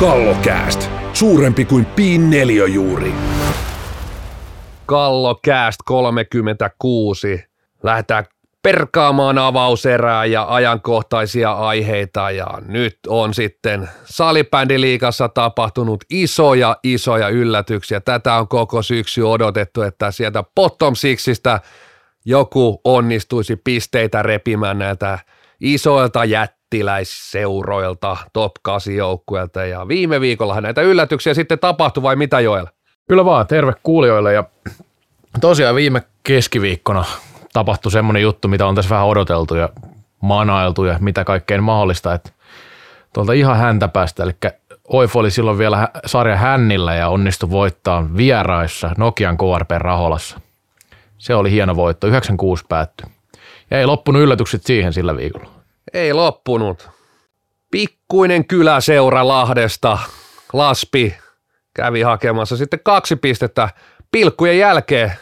Kallokääst. Suurempi kuin piin juuri. Kallokääst 36. Lähdetään perkaamaan avauserää ja ajankohtaisia aiheita ja nyt on sitten salibändiliikassa tapahtunut isoja isoja yllätyksiä. Tätä on koko syksy odotettu, että sieltä bottom sixistä joku onnistuisi pisteitä repimään näiltä isoilta jättiläisseuroilta, top 8 joukkueilta ja viime viikolla näitä yllätyksiä sitten tapahtui vai mitä Joel? Kyllä vaan, terve kuulijoille ja tosiaan viime keskiviikkona tapahtui semmoinen juttu, mitä on tässä vähän odoteltu ja manailtu ja mitä kaikkein mahdollista, että tuolta ihan häntä päästä, eli Oif oli silloin vielä sarja hännillä ja onnistui voittaa vieraissa Nokian KRP Raholassa. Se oli hieno voitto, 96 päättyi. Ja ei loppunut yllätykset siihen sillä viikolla. Ei loppunut. Pikkuinen kyläseura Lahdesta, Laspi, kävi hakemassa sitten kaksi pistettä pilkkujen jälkeen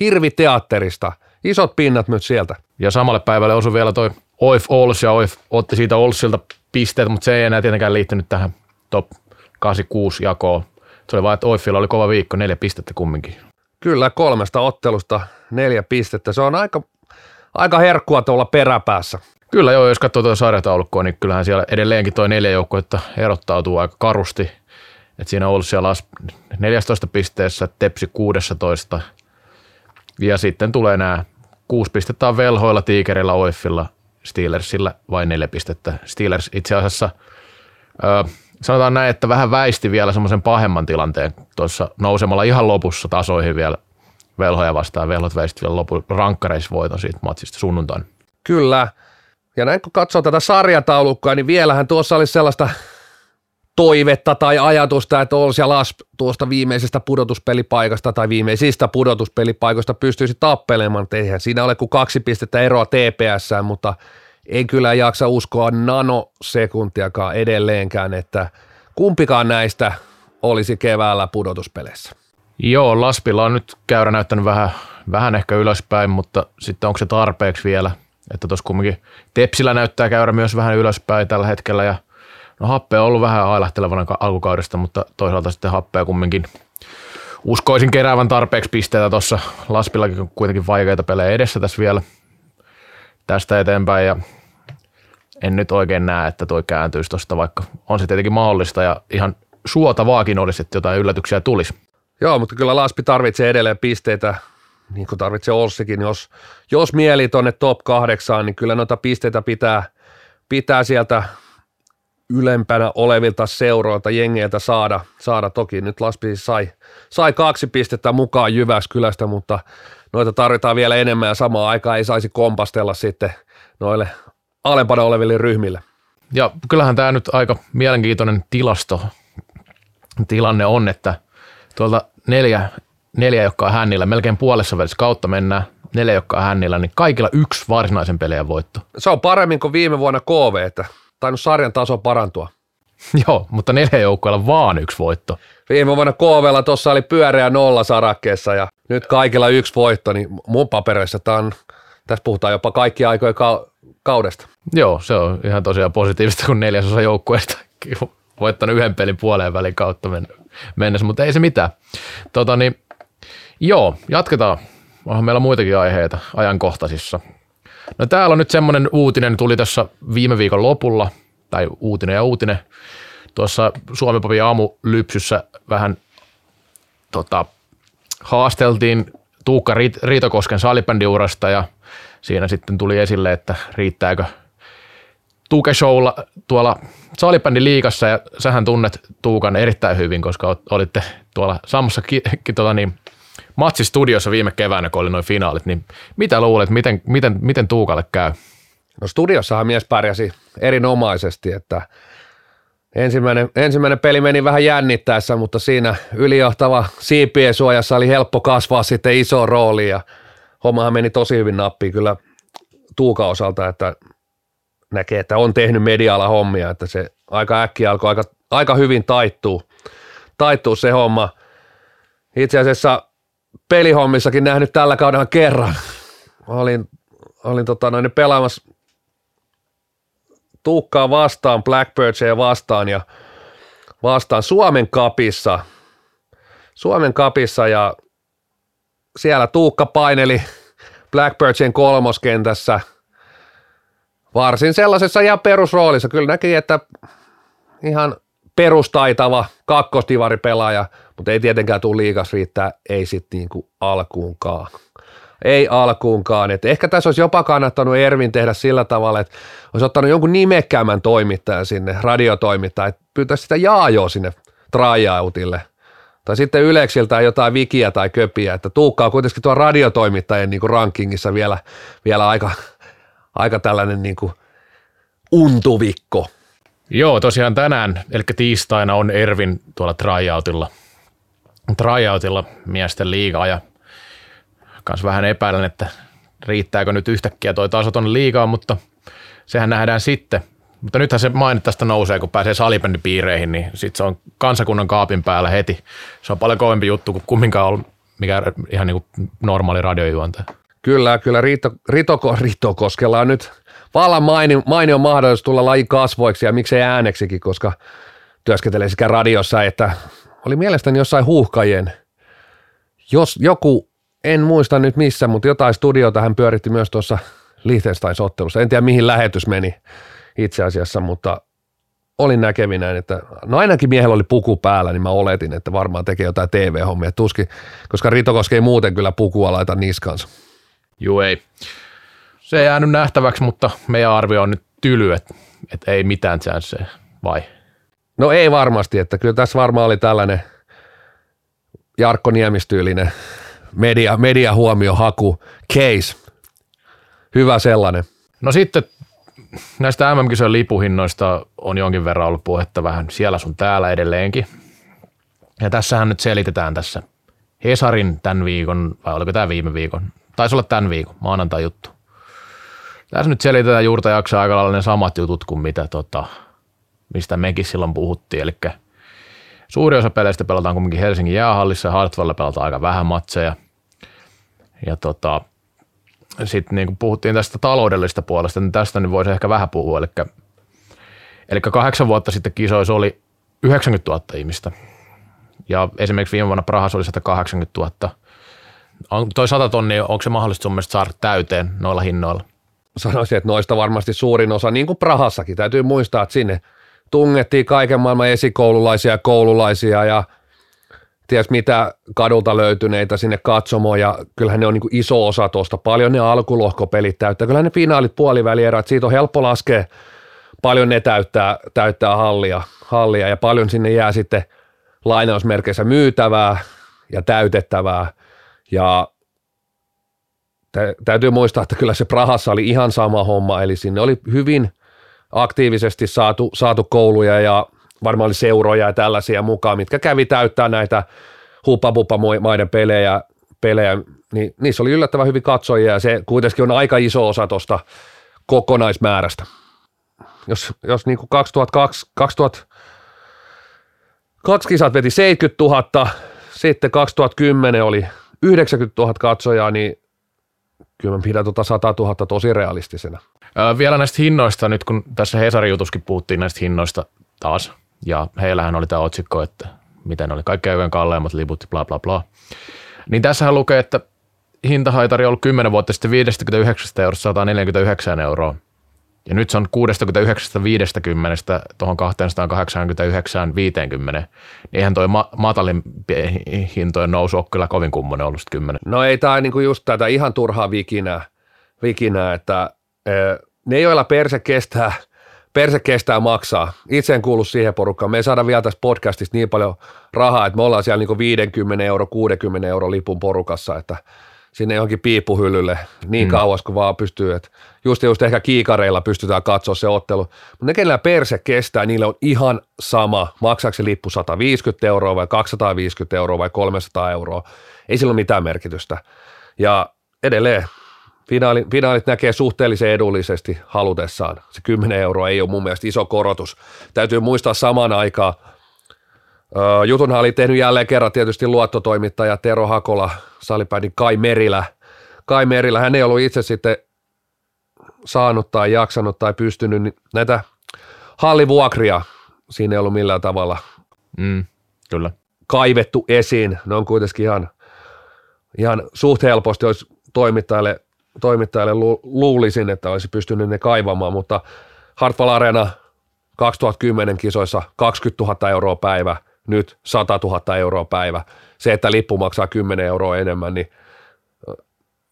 hirviteatterista. Isot pinnat myös sieltä. Ja samalle päivälle osui vielä toi Oif Ols ja Oif otti siitä Olsilta pisteet, mutta se ei enää tietenkään liittynyt tähän top 86 jakoon. Se oli vaan, että Oifilla oli kova viikko, neljä pistettä kumminkin. Kyllä, kolmesta ottelusta neljä pistettä. Se on aika, aika herkkua tuolla peräpäässä. Kyllä joo, jos katsoo tuota sarjataulukkoa, niin kyllähän siellä edelleenkin toi neljä joukkuetta erottautuu aika karusti. Et siinä on ollut siellä 14 pisteessä, Tepsi 16 ja sitten tulee nämä kuusi pistettä on velhoilla, Tiikerillä, Oiffilla, Steelersillä vain neljä pistettä. Steelers itse asiassa ö, sanotaan näin, että vähän väisti vielä semmoisen pahemman tilanteen tuossa nousemalla ihan lopussa tasoihin vielä velhoja vastaan. Velhot väisti vielä lopu rankkareisvoiton siitä matsista sunnuntain. Kyllä. Ja näin kun katsoo tätä sarjataulukkoa, niin vielähän tuossa olisi sellaista toivetta tai ajatusta, että Ols ja Las tuosta viimeisestä pudotuspelipaikasta tai viimeisistä pudotuspelipaikoista pystyisi tappelemaan. Eihän siinä ole kuin kaksi pistettä eroa TPS, mutta en kyllä jaksa uskoa nanosekuntiakaan edelleenkään, että kumpikaan näistä olisi keväällä pudotuspeleissä. Joo, Laspilla on nyt käyrä näyttänyt vähän, vähän ehkä ylöspäin, mutta sitten onko se tarpeeksi vielä, että tuossa kumminkin Tepsillä näyttää käyrä myös vähän ylöspäin tällä hetkellä ja – No happea on ollut vähän ailahtelevana alkukaudesta, mutta toisaalta sitten happea kumminkin uskoisin keräävän tarpeeksi pisteitä tuossa. Laspillakin on kuitenkin vaikeita pelejä edessä tässä vielä tästä eteenpäin ja en nyt oikein näe, että toi kääntyisi tuosta, vaikka on se tietenkin mahdollista ja ihan suotavaakin olisi, että jotain yllätyksiä tulisi. Joo, mutta kyllä Laspi tarvitsee edelleen pisteitä, niin kuin tarvitsee Olssikin. Jos, jos mieli tuonne top kahdeksaan, niin kyllä noita pisteitä pitää, pitää sieltä ylempänä olevilta seuroilta, jengeiltä saada, saada. Toki nyt Laspi sai, sai kaksi pistettä mukaan Jyväskylästä, mutta noita tarvitaan vielä enemmän ja samaan aikaan ei saisi kompastella sitten noille alempana oleville ryhmille. Ja kyllähän tämä nyt aika mielenkiintoinen tilasto tilanne on, että tuolta neljä, neljä jotka on hännillä, melkein puolessa välissä kautta mennään, neljä jotka on hännillä, niin kaikilla yksi varsinaisen pelejä voitto. Se on paremmin kuin viime vuonna KV, että tainnut sarjan taso parantua. Joo, mutta neljä joukkueella vaan yksi voitto. Viime vuonna KVlla tuossa oli pyöreä nolla sarakkeessa ja nyt kaikilla yksi voitto, niin mun papereissa tämä on, tässä puhutaan jopa kaikki aikojen ka- kaudesta. Joo, se on ihan tosiaan positiivista, kun neljäsosa joukkueesta voittanut yhden pelin puoleen välin kautta mennessä, mutta ei se mitään. Tota niin, joo, jatketaan. Onhan meillä muitakin aiheita ajankohtaisissa. No täällä on nyt semmoinen uutinen, tuli tässä viime viikon lopulla, tai uutinen ja uutinen. Tuossa Suomi aamulypsyssä vähän tota, haasteltiin Tuukka Riitokosken salibändiurasta ja siinä sitten tuli esille, että riittääkö Tuuke Showlla tuolla salibändin liikassa ja sähän tunnet Tuukan erittäin hyvin, koska olitte tuolla samassa ki, ki, tota niin, matsistudiossa viime keväänä, kun oli noin finaalit, niin mitä luulet, miten, miten, miten Tuukalle käy? No studiossahan mies pärjäsi erinomaisesti, että ensimmäinen, ensimmäinen peli meni vähän jännittäessä, mutta siinä ylijohtava siipien suojassa oli helppo kasvaa sitten iso rooli ja hommahan meni tosi hyvin nappiin kyllä Tuuka osalta, että näkee, että on tehnyt medialla hommia, että se aika äkkiä alkoi aika, aika hyvin taittuu, taittuu se homma. Itse asiassa pelihommissakin nähnyt tällä kaudella kerran. Olin, olin tota noin pelaamassa Tuukkaa vastaan, Blackbirdsia vastaan ja vastaan Suomen kapissa. Suomen kapissa ja siellä Tuukka paineli Blackbirdsin kolmoskentässä varsin sellaisessa ihan perusroolissa. Kyllä näki, että ihan perustaitava kakkostivaripelaaja, mutta ei tietenkään tule liikas riittää, ei sitten niinku alkuunkaan. Ei alkuunkaan. Et ehkä tässä olisi jopa kannattanut Ervin tehdä sillä tavalla, että olisi ottanut jonkun nimekkäämän toimittajan sinne, radiotoimittaja, että pyytäisi sitä jaajoa sinne tryoutille. Tai sitten Yleksiltä jotain vikiä tai köpiä, että Tuukka kuitenkin tuo radiotoimittajien niin kuin rankingissa vielä, vielä aika, aika tällainen niin kuin untuvikko. Joo, tosiaan tänään, eli tiistaina on Ervin tuolla tryoutilla, tryoutilla miesten liigaa ja kans vähän epäilen, että riittääkö nyt yhtäkkiä toi taso tuonne liigaan, mutta sehän nähdään sitten. Mutta nythän se mainit tästä nousee, kun pääsee salibändipiireihin, niin sitten se on kansakunnan kaapin päällä heti. Se on paljon kovempi juttu kuin kumminkaan ollut mikä ihan niin kuin normaali radiojuontaja. Kyllä, kyllä Riito, Ritoko, Ritokoskella on nyt vallan mainio, mainio mahdollisuus tulla lajin kasvoiksi ja miksei ääneksikin, koska työskentelee sekä radiossa että oli mielestäni jossain huuhkajien, jos joku, en muista nyt missä, mutta jotain studiota hän pyöritti myös tuossa Liechtenstein-ottelussa. En tiedä mihin lähetys meni itse asiassa, mutta olin näkevinä, että no ainakin miehellä oli puku päällä, niin mä oletin, että varmaan tekee jotain TV-hommia. Tuskin, koska Ritokoski ei muuten kyllä pukua laita niskansa. Juu ei. Se ei jäänyt nähtäväksi, mutta meidän arvio on nyt tyly, että, että ei mitään chanceja, vai? No ei varmasti, että kyllä tässä varmaan oli tällainen Jarkko Niemistyylinen media, media huomiohaku case. Hyvä sellainen. No sitten näistä MM-kisojen lipuhinnoista on jonkin verran ollut puhetta vähän siellä sun täällä edelleenkin. Ja tässähän nyt selitetään tässä Hesarin tämän viikon, vai oliko tämä viime viikon? Taisi olla tämän viikon, maanantai juttu. Tässä nyt selitetään juurta jaksaa aika lailla ne samat jutut kuin mitä, tota, mistä mekin silloin puhuttiin. Eli suuri osa peleistä pelataan kuitenkin Helsingin jäähallissa ja pelataan aika vähän matseja. Ja tota, sitten niin puhuttiin tästä taloudellisesta puolesta, niin tästä niin voisi ehkä vähän puhua. Eli, eli kahdeksan vuotta sitten kisoissa oli 90 000 ihmistä. Ja esimerkiksi viime vuonna Prahassa oli 180 000. On, toi 100 tonnia, onko se mahdollista sun mielestä saada täyteen noilla hinnoilla? Sanoisin, että noista varmasti suurin osa, niin kuin Prahassakin, täytyy muistaa, että sinne tungettiin kaiken maailman esikoululaisia koululaisia ja – ties mitä kadulta löytyneitä sinne katsomoon ja kyllähän ne on niin kuin iso osa tuosta, paljon ne alkulohkopelit täyttää, kyllähän ne finaalit puolivälierät, siitä on helppo laskea, paljon ne täyttää, täyttää hallia, hallia ja paljon sinne jää sitten lainausmerkeissä myytävää ja täytettävää. Ja täytyy muistaa, että kyllä se Prahassa oli ihan sama homma, eli sinne oli hyvin aktiivisesti saatu, saatu kouluja ja varmaan seuroja ja tällaisia mukaan, mitkä kävi täyttää näitä huppapuppamaiden pelejä, pelejä, niin niissä oli yllättävän hyvin katsojia ja se kuitenkin on aika iso osa tuosta kokonaismäärästä. Jos, jos niin kuin 2002, 2000, kaksi kisat veti 70 000, sitten 2010 oli 90 000 katsojaa, niin kyllä mä pidän tuota 100 000 tosi realistisena. Vielä näistä hinnoista, nyt kun tässä Hesarin jutuskin puhuttiin näistä hinnoista taas, ja heillähän oli tämä otsikko, että miten oli kaikkein aikojen kalleimmat liput, bla bla bla. Niin tässähän lukee, että hintahaitari on ollut 10 vuotta sitten 59 eurosta 149 euroa. Ja nyt se on 69,50 tuohon 289,50. Niin eihän toi ma- matalin hintojen nousu ole kyllä kovin kummonen ollut 10. No ei tämä niinku just tätä ihan turhaa vikinää, vikinää että ne, joilla perse kestää – perse kestää maksaa. Itse en kuulu siihen porukkaan. Me ei saada vielä tästä podcastista niin paljon rahaa, että me ollaan siellä niin 50 euro, 60 euro lipun porukassa, että sinne johonkin piippuhyllylle niin mm. kauas kuin vaan pystyy, että just, just ehkä kiikareilla pystytään katsoa se ottelu. Mutta ne, kenellä perse kestää, niille on ihan sama, maksaako se lippu 150 euroa vai 250 euroa vai 300 euroa. Ei sillä ole mitään merkitystä. Ja edelleen Finaali, finaalit näkee suhteellisen edullisesti halutessaan. Se 10 euroa ei ole mun mielestä iso korotus. Täytyy muistaa samaan aikaan, Jutunhan oli tehnyt jälleen kerran tietysti luottotoimittaja Tero Hakola, salipäin Kai Merilä. Kai Merilä, hän ei ollut itse sitten saanut tai jaksanut tai pystynyt näitä hallivuokria, siinä ei ollut millään tavalla Mm, kyllä. kaivettu esiin. Ne on kuitenkin ihan, ihan suht helposti olisi toimittajalle, toimittajalle lu, luulisin, että olisi pystynyt ne kaivamaan, mutta Hartwall Arena 2010 kisoissa 20 000 euroa päivä, nyt 100 000 euroa päivä. Se, että lippu maksaa 10 euroa enemmän, niin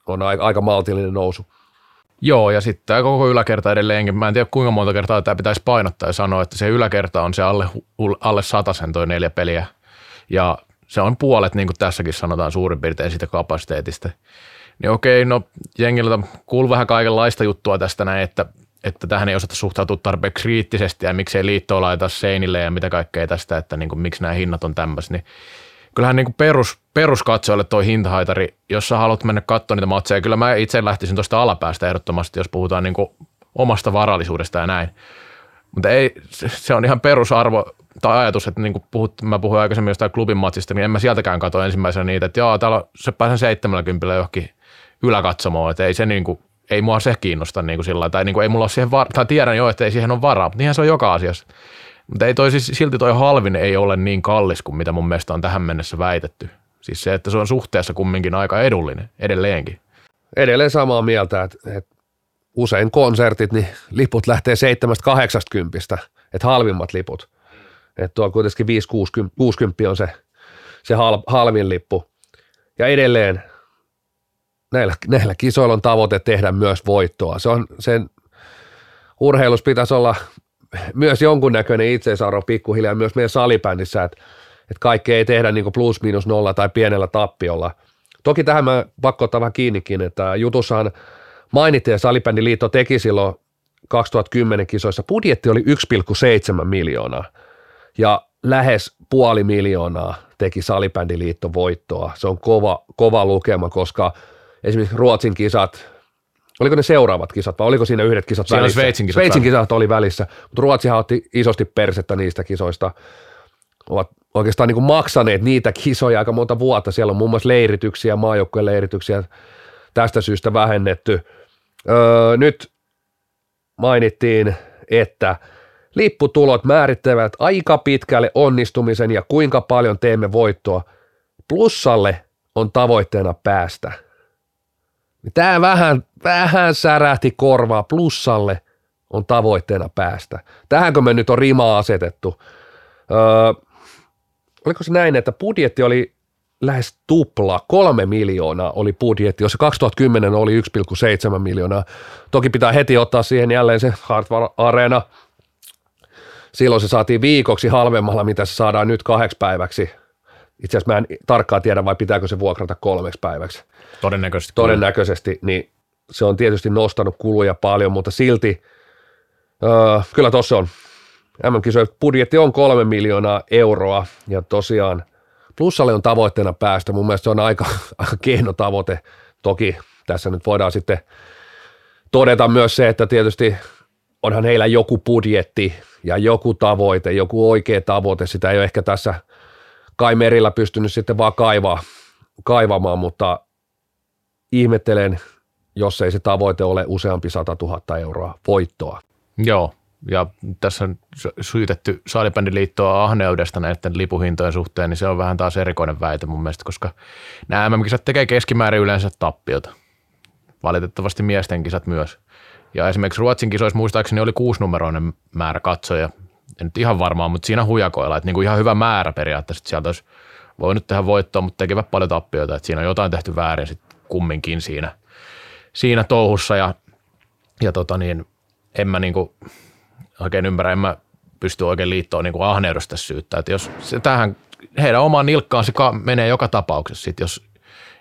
on aika, maltillinen nousu. Joo, ja sitten tämä koko yläkerta edelleenkin. Mä en tiedä kuinka monta kertaa tämä pitäisi painottaa ja sanoa, että se yläkerta on se alle, alle sen toi neljä peliä. Ja se on puolet, niin kuin tässäkin sanotaan, suurin piirtein siitä kapasiteetista. Niin okei, no jengiltä kuuluu vähän kaikenlaista juttua tästä näin, että, että tähän ei osata suhtautua tarpeeksi kriittisesti ja miksei liittoa laita seinille ja mitä kaikkea tästä, että niin kuin, miksi nämä hinnat on tämmöisiä. Niin kyllähän niin kuin perus, peruskatsojalle toi hintahaitari, jos sä haluat mennä katsoa niitä matseja, kyllä mä itse lähtisin tuosta alapäästä ehdottomasti, jos puhutaan niin kuin omasta varallisuudesta ja näin. Mutta ei, se on ihan perusarvo tai ajatus, että niin kuin puhut, mä puhuin aikaisemmin jostain klubin matsista, niin en mä sieltäkään katso ensimmäisenä niitä, että joo, täällä se pääsen 70 johonkin yläkatsomoon, että ei se niin kuin, ei mua se kiinnosta niin kuin sillä tai niin kuin ei mulla ole siihen var- tai tiedän jo, että ei siihen ole varaa, mutta niinhän se on joka asiassa. Mutta ei toi siis, silti toi halvin ei ole niin kallis kuin mitä mun mielestä on tähän mennessä väitetty. Siis se, että se on suhteessa kumminkin aika edullinen edelleenkin. Edelleen samaa mieltä, että, että usein konsertit, niin liput lähtee 7-80, että halvimmat liput. Että tuo kuitenkin 5-60 on se, se hal, halvin lippu. Ja edelleen näillä, näillä kisoilla on tavoite tehdä myös voittoa. Se on sen urheilus pitäisi olla myös jonkunnäköinen itseisarvo pikkuhiljaa myös meidän salibändissä, että, että kaikki ei tehdä niin plus miinus nolla tai pienellä tappiolla. Toki tähän mä pakko ottaa vähän kiinnikin, että jutussahan mainittiin, että Salibändiliitto teki silloin 2010 kisoissa, budjetti oli 1,7 miljoonaa ja lähes puoli miljoonaa teki Salibändiliitto voittoa. Se on kova, kova lukema, koska esimerkiksi Ruotsin kisat, oliko ne seuraavat kisat vai oliko siinä yhdet kisat siinä välissä? Sveitsin kisat, Sveitsin kisat oli välissä, mutta Ruotsihan otti isosti persettä niistä kisoista. Ovat oikeastaan niin kuin maksaneet niitä kisoja aika monta vuotta. Siellä on muun muassa leirityksiä, maajoukkueen leirityksiä tästä syystä vähennetty. Öö, nyt mainittiin, että lipputulot määrittävät aika pitkälle onnistumisen ja kuinka paljon teemme voittoa. Plussalle on tavoitteena päästä – Tämä vähän, vähän särähti korvaa, plussalle on tavoitteena päästä. Tähänkö me nyt on rimaa asetettu? Öö, oliko se näin, että budjetti oli lähes tupla, kolme miljoonaa oli budjetti, jos 2010 oli 1,7 miljoonaa. Toki pitää heti ottaa siihen jälleen se Hardware Arena. Silloin se saatiin viikoksi halvemmalla, mitä se saadaan nyt kahdeksi päiväksi. Itse asiassa mä en tarkkaan tiedä, vai pitääkö se vuokrata kolmeksi päiväksi. Todennäköisesti. Todennäköisesti, niin se on tietysti nostanut kuluja paljon, mutta silti öö, kyllä tuossa on. MM-kisojen budjetti on kolme miljoonaa euroa ja tosiaan plussalle on tavoitteena päästä. Mun mielestä se on aika, aika kehno tavoite. Toki tässä nyt voidaan sitten todeta myös se, että tietysti onhan heillä joku budjetti ja joku tavoite, joku oikea tavoite. Sitä ei ole ehkä tässä Kai Merillä pystynyt sitten vaan kaivaa, kaivamaan, mutta ihmettelen, jos ei se tavoite ole useampi 100 000 euroa voittoa. Joo, ja tässä on syytetty liittoa ahneudesta näiden lipuhintojen suhteen, niin se on vähän taas erikoinen väite mun mielestä, koska nämä MM-kisat tekee keskimäärin yleensä tappiota. Valitettavasti miesten kisat myös. Ja esimerkiksi Ruotsin kisoissa muistaakseni oli kuusinumeroinen määrä katsoja. En nyt ihan varmaan, mutta siinä hujakoilla, että niinku ihan hyvä määrä periaatteessa, että sieltä olisi voinut tehdä voittoa, mutta tekevät paljon tappioita, että siinä on jotain tehty väärin sit kumminkin siinä, siinä touhussa ja, ja tota niin, en mä niinku oikein ymmärrä, en mä pysty oikein liittoon niinku ahneudesta syyttää, että jos se tähän heidän omaan nilkkaan se menee joka tapauksessa sit, jos,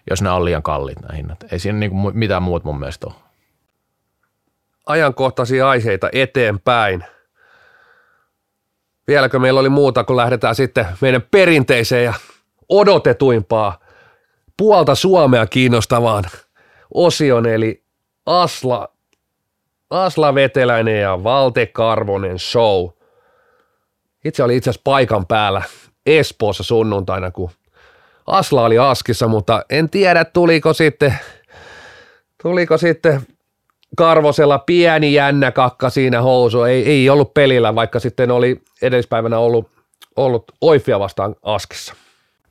jos ne on liian kalliit nämä hinnat. Ei siinä niinku mitään muut mun mielestä ole. Ajankohtaisia aiheita eteenpäin. Vieläkö meillä oli muuta, kun lähdetään sitten meidän perinteiseen ja odotetuimpaa puolta Suomea kiinnostavaan osion, eli Asla, Asla Veteläinen ja Valte Karvonen show. Itse oli itse asiassa paikan päällä Espoossa sunnuntaina, kun Asla oli Askissa, mutta en tiedä tuliko sitten, tuliko sitten Karvosella pieni jännä kakka siinä housu. Ei, ei ollut pelillä, vaikka sitten oli edellispäivänä ollut ollut Oifia vastaan Askissa?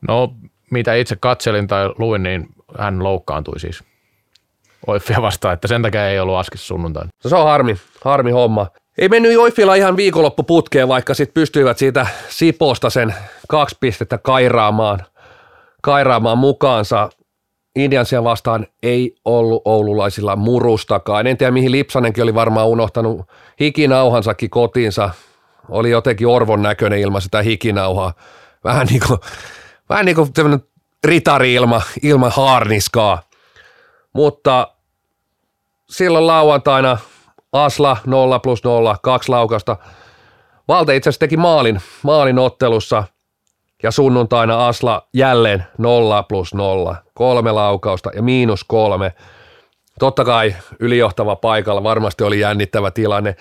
No, mitä itse katselin tai luin, niin hän loukkaantui siis Oifia vastaan, että sen takia ei ollut Askissa sunnuntaina. No se on harmi, harmi homma. Ei mennyt Oifilla ihan viikonloppuputkeen, vaikka sitten pystyivät siitä Siposta sen kaksi pistettä kairaamaan, kairaamaan mukaansa. Indiansia vastaan ei ollut oululaisilla murustakaan. En tiedä, mihin Lipsanenkin oli varmaan unohtanut hikinauhansakin kotiinsa. Oli jotenkin orvon näköinen ilma sitä hikinauhaa. Vähän niin kuin, vähän niin kuin ritari ilma, ilman haarniskaa. Mutta silloin lauantaina Asla 0 plus 0, kaksi laukasta. Valte itse asiassa teki maalin, maalin ottelussa ja sunnuntaina Asla jälleen 0 plus 0, kolme laukausta ja miinus kolme. Totta kai ylijohtava paikalla varmasti oli jännittävä tilanne.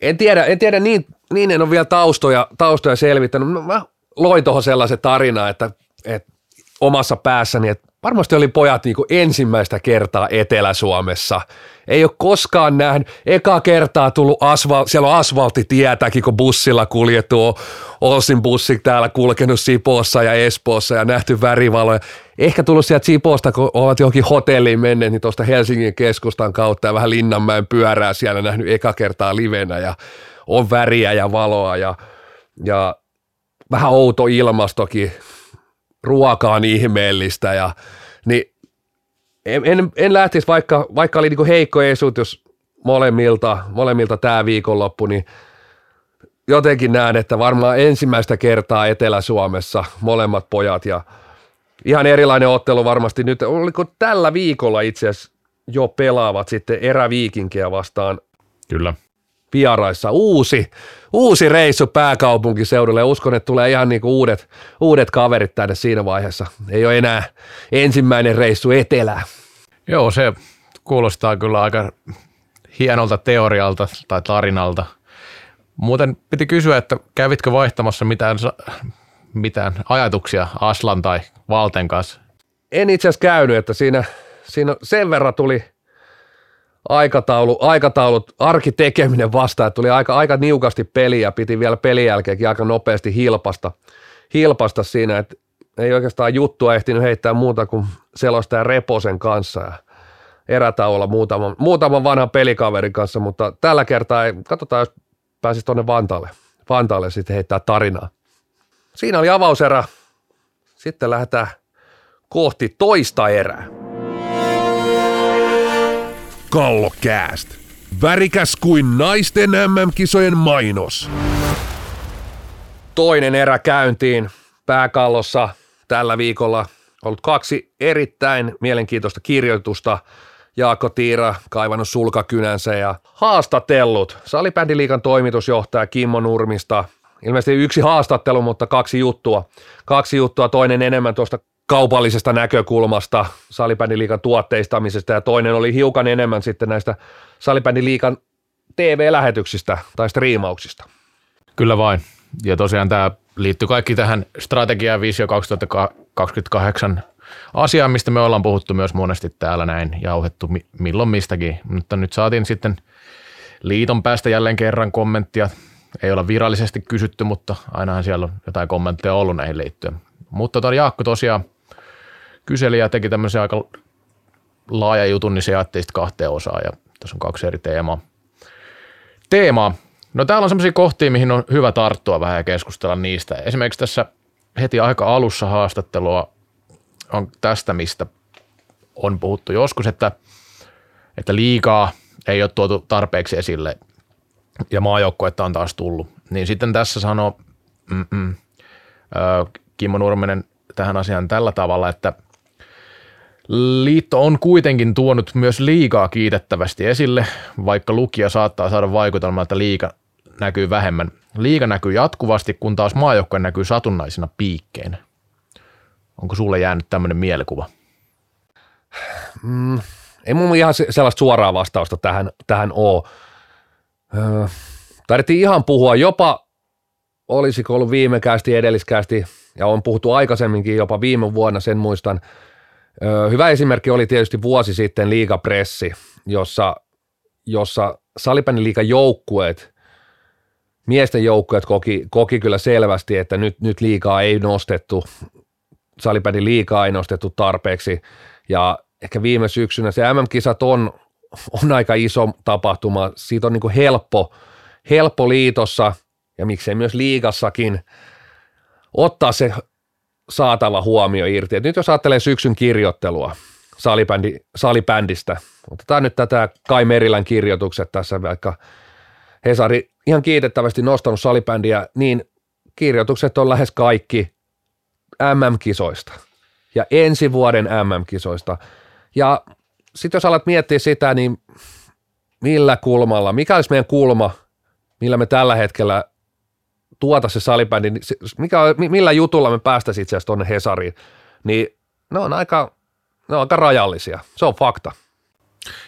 En tiedä, en tiedä niin, niin en ole vielä taustoja, taustoja selvittänyt. Mä loin tuohon sellaisen tarina, että, että omassa päässäni, että varmasti oli pojat niin ensimmäistä kertaa Etelä-Suomessa. Ei ole koskaan nähnyt, eka kertaa tullut asfal, siellä on asfalttitietäkin, kun bussilla kuljettu, Olsin bussi täällä kulkenut Sipoossa ja Espoossa ja nähty värivaloja. Ehkä tullut sieltä Sipoosta, kun ovat johonkin hotelliin menneet, niin tuosta Helsingin keskustan kautta ja vähän Linnanmäen pyörää siellä nähnyt eka kertaa livenä ja on väriä ja valoa ja, ja vähän outo ilmastokin, ruoka on ihmeellistä ja niin en, en, en lähtisi, vaikka, vaikka oli niin heikko esitus molemmilta, molemmilta tämä viikonloppu, niin jotenkin näen, että varmaan ensimmäistä kertaa Etelä-Suomessa molemmat pojat ja ihan erilainen ottelu varmasti nyt. Oliko tällä viikolla itse asiassa jo pelaavat sitten eräviikinkiä vastaan? Kyllä vieraissa. Uusi, uusi reissu pääkaupunkiseudulle. Uskon, että tulee ihan niin kuin uudet, uudet kaverit tänne siinä vaiheessa. Ei ole enää ensimmäinen reissu etelään. Joo, se kuulostaa kyllä aika hienolta teorialta tai tarinalta. Muuten piti kysyä, että kävitkö vaihtamassa mitään, mitään ajatuksia Aslan tai Valten kanssa? En itse asiassa käynyt, että siinä, siinä sen verran tuli – aikataulu, aikataulut, arkitekeminen vasta, että tuli aika, aika niukasti peliä, piti vielä pelin jälkeenkin aika nopeasti hilpasta, hilpasta siinä, että ei oikeastaan juttua ehtinyt heittää muuta kuin selostaja Reposen kanssa ja erätauolla muutaman, muutaman vanhan pelikaverin kanssa, mutta tällä kertaa ei, katsotaan, jos pääsisi tuonne Vantaalle, Vantaalle sitten heittää tarinaa. Siinä oli avauserä, sitten lähdetään kohti toista erää. Kallokääst. Värikäs kuin naisten MM-kisojen mainos. Toinen erä käyntiin pääkallossa tällä viikolla. Ollut kaksi erittäin mielenkiintoista kirjoitusta. Jaakko Tiira kaivannut sulkakynänsä ja haastatellut. Salibändiliikan toimitusjohtaja Kimmo Nurmista. Ilmeisesti yksi haastattelu, mutta kaksi juttua. Kaksi juttua, toinen enemmän tuosta kaupallisesta näkökulmasta salibändiliikan tuotteistamisesta ja toinen oli hiukan enemmän sitten näistä salibändiliikan TV-lähetyksistä tai striimauksista. Kyllä vain. Ja tosiaan tämä liittyy kaikki tähän strategia visio 2028 asiaan, mistä me ollaan puhuttu myös monesti täällä näin ja jauhettu milloin mistäkin. Mutta nyt saatiin sitten liiton päästä jälleen kerran kommenttia. Ei olla virallisesti kysytty, mutta ainahan siellä on jotain kommentteja ollut näihin liittyen. Mutta tota, Jaakko tosiaan kyseli ja teki tämmöisen aika laaja jutun, niin se jaettiin sitten kahteen osaan ja tässä on kaksi eri teemaa. Teema. No täällä on semmoisia kohtia, mihin on hyvä tarttua vähän ja keskustella niistä. Esimerkiksi tässä heti aika alussa haastattelua on tästä, mistä on puhuttu joskus, että, että liikaa ei ole tuotu tarpeeksi esille ja maajoukkuetta on taas tullut. Niin sitten tässä sanoo mm-mm, Kimmo Nurmenen tähän asiaan tällä tavalla, että – Liitto on kuitenkin tuonut myös liikaa kiitettävästi esille, vaikka lukija saattaa saada vaikutelmaa, että liika näkyy vähemmän. Liika näkyy jatkuvasti, kun taas maajoukkue näkyy satunnaisina piikkeinä. Onko sulle jäänyt tämmöinen mielikuva? Mm, ei mun ihan sellaista suoraa vastausta tähän, tähän ole. Öö, tarvittiin ihan puhua jopa, olisiko ollut viimekästi, edelliskästi, ja on puhuttu aikaisemminkin jopa viime vuonna, sen muistan – Hyvä esimerkki oli tietysti vuosi sitten liigapressi, jossa, jossa liigan joukkueet miesten joukkueet koki, koki kyllä selvästi, että nyt, nyt liikaa ei nostettu, salibändin liikaa ei nostettu tarpeeksi. Ja ehkä viime syksynä se MM-kisat on, on aika iso tapahtuma, siitä on niin kuin helppo, helppo liitossa ja miksei myös liigassakin ottaa se saatava huomio irti. Et nyt jos ajattelee syksyn kirjoittelua salibändi, salibändistä, otetaan nyt tätä Kai Merilän kirjoitukset tässä vaikka Hesari ihan kiitettävästi nostanut salibändiä, niin kirjoitukset on lähes kaikki MM-kisoista ja ensi vuoden MM-kisoista. Ja sitten jos alat miettiä sitä, niin millä kulmalla, mikä olisi meidän kulma, millä me tällä hetkellä tuota se salibändi, niin mikä, millä jutulla me päästäisiin itse asiassa tuonne Hesariin, niin ne on aika, ne on aika rajallisia. Se on fakta.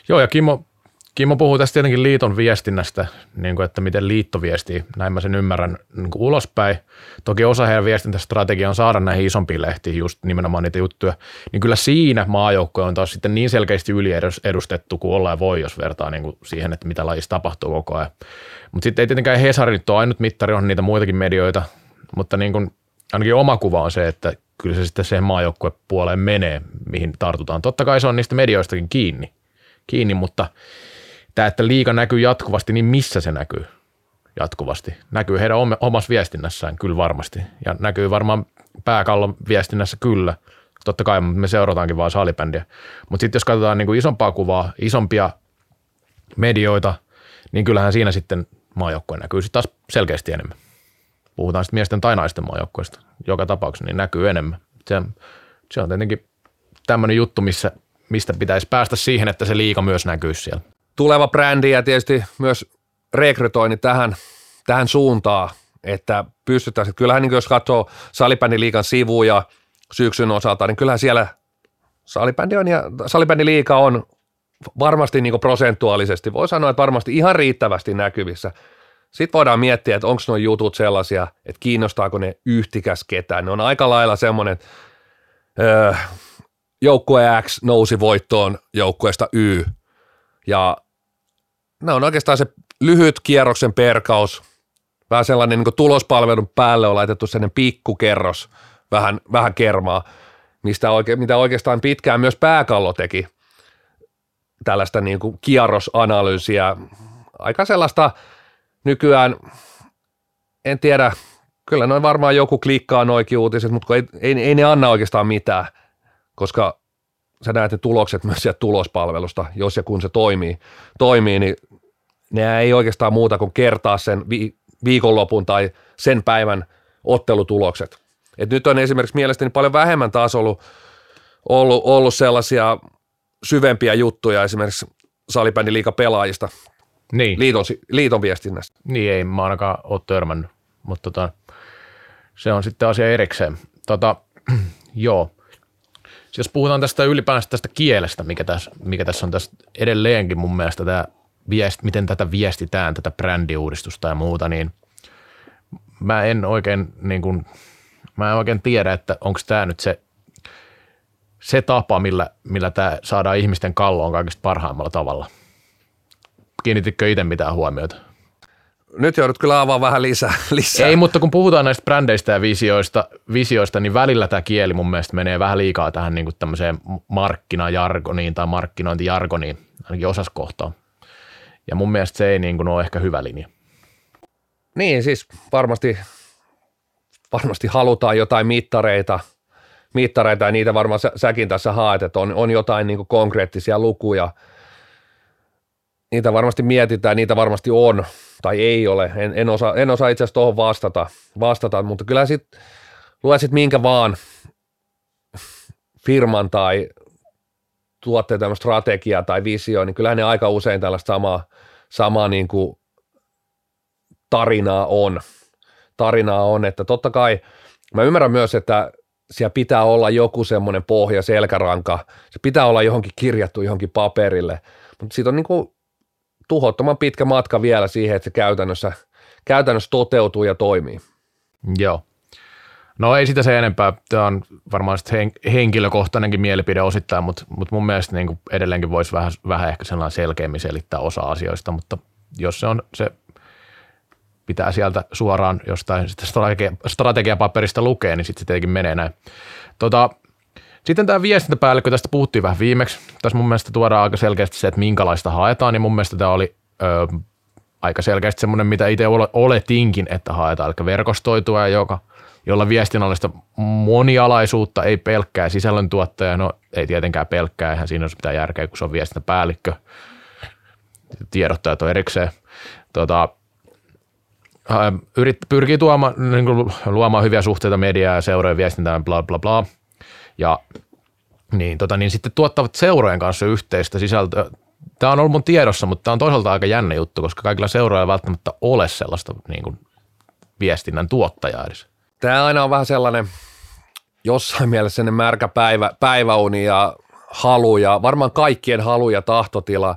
Joo, ja Kimmo, Kimmo puhuu tästä tietenkin liiton viestinnästä, niin kuin, että miten liitto viestii, näin mä sen ymmärrän niin kuin ulospäin. Toki osa heidän viestintästrategia on saada näihin isompiin lehtiin just nimenomaan niitä juttuja, niin kyllä siinä maajoukkoja on taas sitten niin selkeästi yliedustettu kuin ollaan voi, jos vertaa niin kuin siihen, että mitä lajissa tapahtuu koko ajan. Mutta sitten ei tietenkään Hesari nyt ole ainut mittari, on niitä muitakin medioita, mutta niin kuin, ainakin oma kuva on se, että kyllä se sitten siihen maajoukkuepuoleen menee, mihin tartutaan. Totta kai se on niistä medioistakin kiinni, kiinni mutta – tämä, että liika näkyy jatkuvasti, niin missä se näkyy jatkuvasti? Näkyy heidän omassa viestinnässään kyllä varmasti ja näkyy varmaan pääkallon viestinnässä kyllä. Totta kai me seurataankin vaan salibändiä. Mutta sitten jos katsotaan niin kuin isompaa kuvaa, isompia medioita, niin kyllähän siinä sitten maajoukkue näkyy sitten taas selkeästi enemmän. Puhutaan sitten miesten tai naisten maajoukkueista joka tapauksessa, niin näkyy enemmän. Se, se on tietenkin tämmöinen juttu, missä, mistä pitäisi päästä siihen, että se liika myös näkyy siellä tuleva brändi ja tietysti myös rekrytointi tähän, tähän suuntaan, että pystytään. Että kyllähän niin jos katsoo salibändin liikan sivuja syksyn osalta, niin kyllähän siellä salibändi on ja salibändin liika on varmasti niin prosentuaalisesti, voi sanoa, että varmasti ihan riittävästi näkyvissä. Sitten voidaan miettiä, että onko nuo jutut sellaisia, että kiinnostaako ne yhtikäs ketään. Ne on aika lailla semmoinen, öö, joukkue X nousi voittoon joukkueesta Y, ja ne on oikeastaan se lyhyt kierroksen perkaus, vähän sellainen niin tulospalvelun päälle on laitettu sellainen pikkukerros, vähän, vähän kermaa, mistä oike, mitä oikeastaan pitkään myös pääkallo teki tällaista niin kuin kierrosanalyysiä, aika sellaista nykyään, en tiedä, kyllä noin varmaan joku klikkaa noikin uutiset, mutta ei, ei, ei ne anna oikeastaan mitään, koska sä näet ne tulokset myös sieltä tulospalvelusta, jos ja kun se toimii, toimii niin ne ei oikeastaan muuta kuin kertaa sen vi- viikonlopun tai sen päivän ottelutulokset. Et nyt on esimerkiksi mielestäni paljon vähemmän taas ollut, ollut, ollut sellaisia syvempiä juttuja esimerkiksi salibändin liika pelaajista niin. liiton, liiton viestinnästä. Niin ei mä ainakaan ole törmännyt, mutta tota, se on sitten asia erikseen. Tota, joo, jos puhutaan tästä ylipäänsä tästä kielestä, mikä tässä, mikä tässä on tässä edelleenkin mun mielestä tämä viest, miten tätä viestitään, tätä brändiuudistusta ja muuta, niin mä en oikein, niin kuin, mä en oikein tiedä, että onko tämä nyt se, se tapa, millä, millä tämä saadaan ihmisten kalloon kaikista parhaimmalla tavalla. Kiinnititkö itse mitään huomiota? nyt joudut kyllä avaamaan vähän lisää, lisää. Ei, mutta kun puhutaan näistä brändeistä ja visioista, visioista, niin välillä tämä kieli mun mielestä menee vähän liikaa tähän niin kuin tämmöiseen markkinajargoniin tai markkinointijargoniin, ainakin osas kohtaa. Ja mun mielestä se ei niin kuin ole ehkä hyvä linja. Niin, siis varmasti, varmasti halutaan jotain mittareita, mittareita ja niitä varmaan sä, säkin tässä haet, että on, on jotain niin konkreettisia lukuja. Niitä varmasti mietitään, niitä varmasti on, tai ei ole. En, en osaa, en osaa itse asiassa tuohon vastata, vastata, mutta kyllä sitten luet sit minkä vaan firman tai tuotteen strategiaa tai visio, niin kyllähän ne aika usein tällaista samaa, samaa niin kuin tarinaa on. Tarinaa on, että totta kai mä ymmärrän myös, että siellä pitää olla joku semmoinen pohja, selkäranka, se pitää olla johonkin kirjattu johonkin paperille, mutta siitä on niin kuin tuhottoman pitkä matka vielä siihen, että se käytännössä, käytännössä toteutuu ja toimii. Joo. No ei sitä se enempää. Tämä on varmaan henkilökohtainenkin mielipide osittain, mutta, mutta mun mielestä niin edelleenkin voisi vähän, vähän ehkä sellainen selkeämmin selittää osa asioista, mutta jos se on se pitää sieltä suoraan jostain sitä strategia, strategiapaperista lukea, niin sitten se tietenkin menee näin. Tota, sitten tämä viestintäpäällikkö, tästä puhuttiin vähän viimeksi. Tässä mun mielestä tuodaan aika selkeästi se, että minkälaista haetaan, niin mun mielestä tämä oli ö, aika selkeästi semmoinen, mitä itse oletinkin, että haetaan, eli verkostoitua, joka, jolla viestinnällistä monialaisuutta ei pelkkää sisällöntuottaja, no ei tietenkään pelkkää, eihän siinä olisi mitään järkeä, kun se on viestintäpäällikkö, tiedottajat on erikseen. Tota, yrit, pyrkii tuomaan, niin kuin, luomaan hyviä suhteita mediaa ja seurojen viestintään, bla bla bla. Ja niin, tota, niin sitten tuottavat seurojen kanssa yhteistä sisältöä. Tämä on ollut mun tiedossa, mutta tämä on toisaalta aika jännä juttu, koska kaikilla seuroilla ei välttämättä ole sellaista niin kuin, viestinnän tuottajaa edes. Tämä aina on vähän sellainen jossain mielessä sellainen märkä päivä, päiväuni ja halu ja varmaan kaikkien halu ja tahtotila,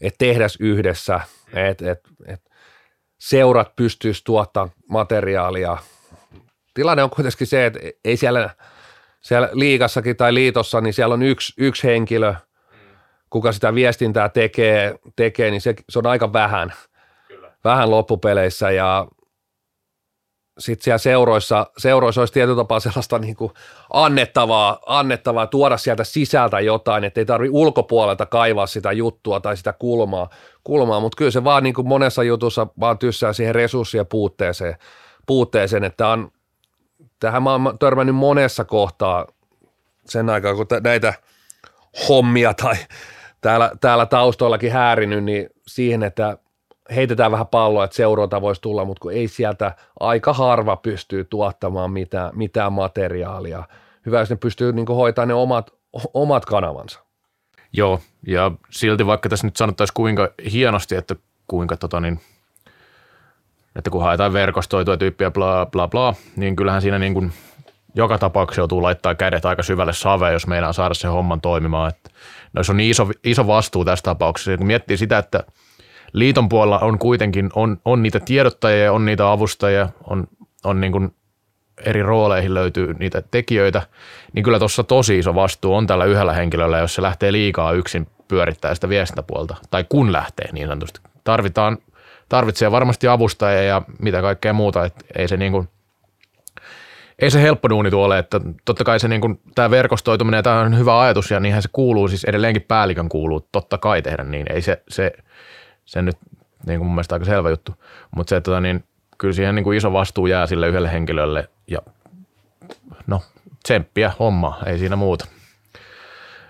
että tehdä yhdessä, että et, et seurat pystyisi tuottamaan materiaalia. Tilanne on kuitenkin se, että ei siellä, siellä liigassakin tai liitossa, niin siellä on yksi, yksi henkilö, kuka sitä viestintää tekee, tekee niin se, se on aika vähän, Kyllä. vähän loppupeleissä ja sitten siellä seuroissa, seuroissa olisi tietyllä tapaa sellaista niin kuin annettavaa, annettavaa, tuoda sieltä sisältä jotain, että ei tarvitse ulkopuolelta kaivaa sitä juttua tai sitä kulmaa, kulmaa. Mutta kyllä se vaan niin kuin monessa jutussa vaan tyssää siihen resurssien puutteeseen, puutteeseen että on, tähän mä oon törmännyt monessa kohtaa sen aikaa, kun näitä hommia tai täällä, täällä taustoillakin häärinyt, niin siihen, että heitetään vähän palloa, että seurota voisi tulla, mutta kun ei sieltä aika harva pystyy tuottamaan mitään, mitään materiaalia. Hyvä, jos ne pystyy niin hoitamaan ne omat, omat kanavansa. Joo, ja silti vaikka tässä nyt sanottaisiin kuinka hienosti, että kuinka tota niin, että kun haetaan verkostoitua tyyppiä bla bla bla, niin kyllähän siinä niin kuin joka tapauksessa joutuu laittaa kädet aika syvälle saveen, jos meinaa saada se homman toimimaan. Että, no se on niin iso, iso vastuu tässä tapauksessa. Kun miettii sitä, että – liiton puolella on kuitenkin, on, on niitä tiedottajia, on niitä avustajia, on, on niin kuin eri rooleihin löytyy niitä tekijöitä, niin kyllä tuossa tosi iso vastuu on tällä yhdellä henkilöllä, jos se lähtee liikaa yksin pyörittää sitä viestintäpuolta, tai kun lähtee niin sanotusti. Tarvitaan, tarvitsee varmasti avustajia ja mitä kaikkea muuta, että ei se niin kuin, ei se helppo duuni tuolle, että totta kai se niin kuin, tämä verkostoituminen, tämä on hyvä ajatus ja niinhän se kuuluu, siis edelleenkin päällikön kuuluu totta kai tehdä niin, ei se, se se nyt niin kuin mun mielestä aika selvä juttu. Mutta se, että tota, niin, kyllä siihen niin kuin iso vastuu jää sille yhdelle henkilölle ja no tsemppiä homma, ei siinä muuta.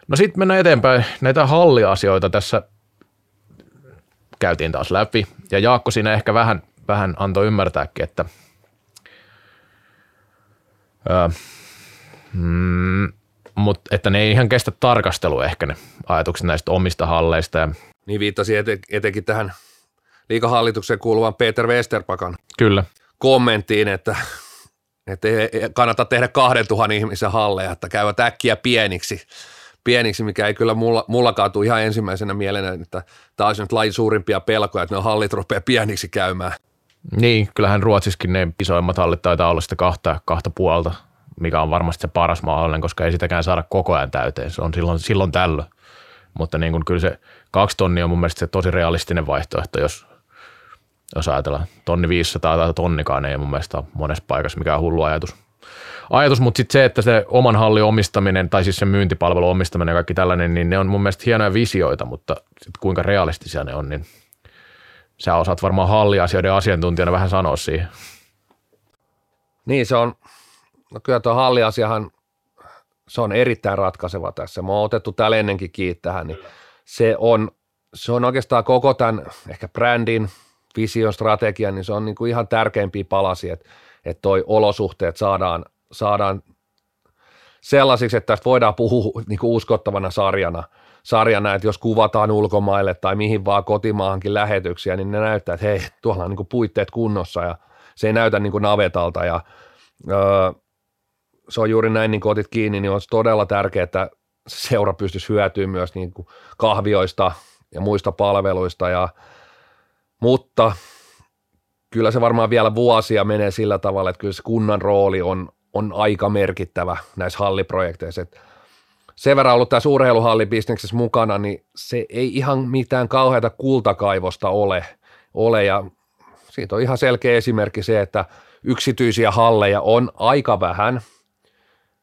No sitten mennään eteenpäin. Näitä halliasioita tässä käytiin taas läpi ja Jaakko siinä ehkä vähän, vähän antoi ymmärtääkin, että öö, mm, mutta että ne ei ihan kestä tarkastelua ehkä ne ajatukset näistä omista halleista ja niin viittasi eten, etenkin tähän liikahallitukseen kuuluvan Peter Westerpakan Kyllä. kommenttiin, että, että ei kannata tehdä 2000 ihmisen halleja, että käyvät äkkiä pieniksi, pieniksi, mikä ei kyllä mulla, mullakaan tule ihan ensimmäisenä mielenä, että tämä olisi nyt lajin suurimpia pelkoja, että ne hallit rupeaa pieniksi käymään. Niin, kyllähän Ruotsissakin ne isoimmat hallit taitaa olla sitä kahta, kahta puolta, mikä on varmasti se paras mahdollinen, koska ei sitäkään saada koko ajan täyteen. Se on silloin, silloin tällöin. Mutta niin kuin kyllä se kaksi tonnia on mun mielestä se tosi realistinen vaihtoehto, jos, jos ajatellaan tonni 500 tai tonnikaan ei mun mielestä ole monessa paikassa mikään hullu ajatus. Ajatus, mutta sitten se, että se oman hallin omistaminen tai siis se myyntipalvelun omistaminen ja kaikki tällainen, niin ne on mun mielestä hienoja visioita, mutta sit kuinka realistisia ne on, niin sä osaat varmaan halliasioiden asiantuntijana vähän sanoa siihen. Niin se on, no kyllä tuo halliasiahan se on erittäin ratkaiseva tässä. Mä oon otettu täällä ennenkin kiinni tähän, niin se on, se on oikeastaan koko tämän ehkä brändin, vision, strategian, niin se on niin kuin ihan tärkeimpiä palasia, että, että toi olosuhteet saadaan, saadaan sellaisiksi, että tästä voidaan puhua niin kuin uskottavana sarjana, sarjana, että jos kuvataan ulkomaille tai mihin vaan kotimaahankin lähetyksiä, niin ne näyttää, että hei, tuolla on niin kuin puitteet kunnossa ja se ei näytä niin kuin navetalta ja öö, se on juuri näin, niin kuin otit kiinni, niin on todella tärkeää, että seura pystyisi hyötymään myös niin kuin kahvioista ja muista palveluista, ja, mutta kyllä se varmaan vielä vuosia menee sillä tavalla, että kyllä se kunnan rooli on, on aika merkittävä näissä halliprojekteissa. Että sen verran ollut tässä urheiluhallibisneksessä mukana, niin se ei ihan mitään kauheata kultakaivosta ole, ole ja siitä on ihan selkeä esimerkki se, että yksityisiä halleja on aika vähän,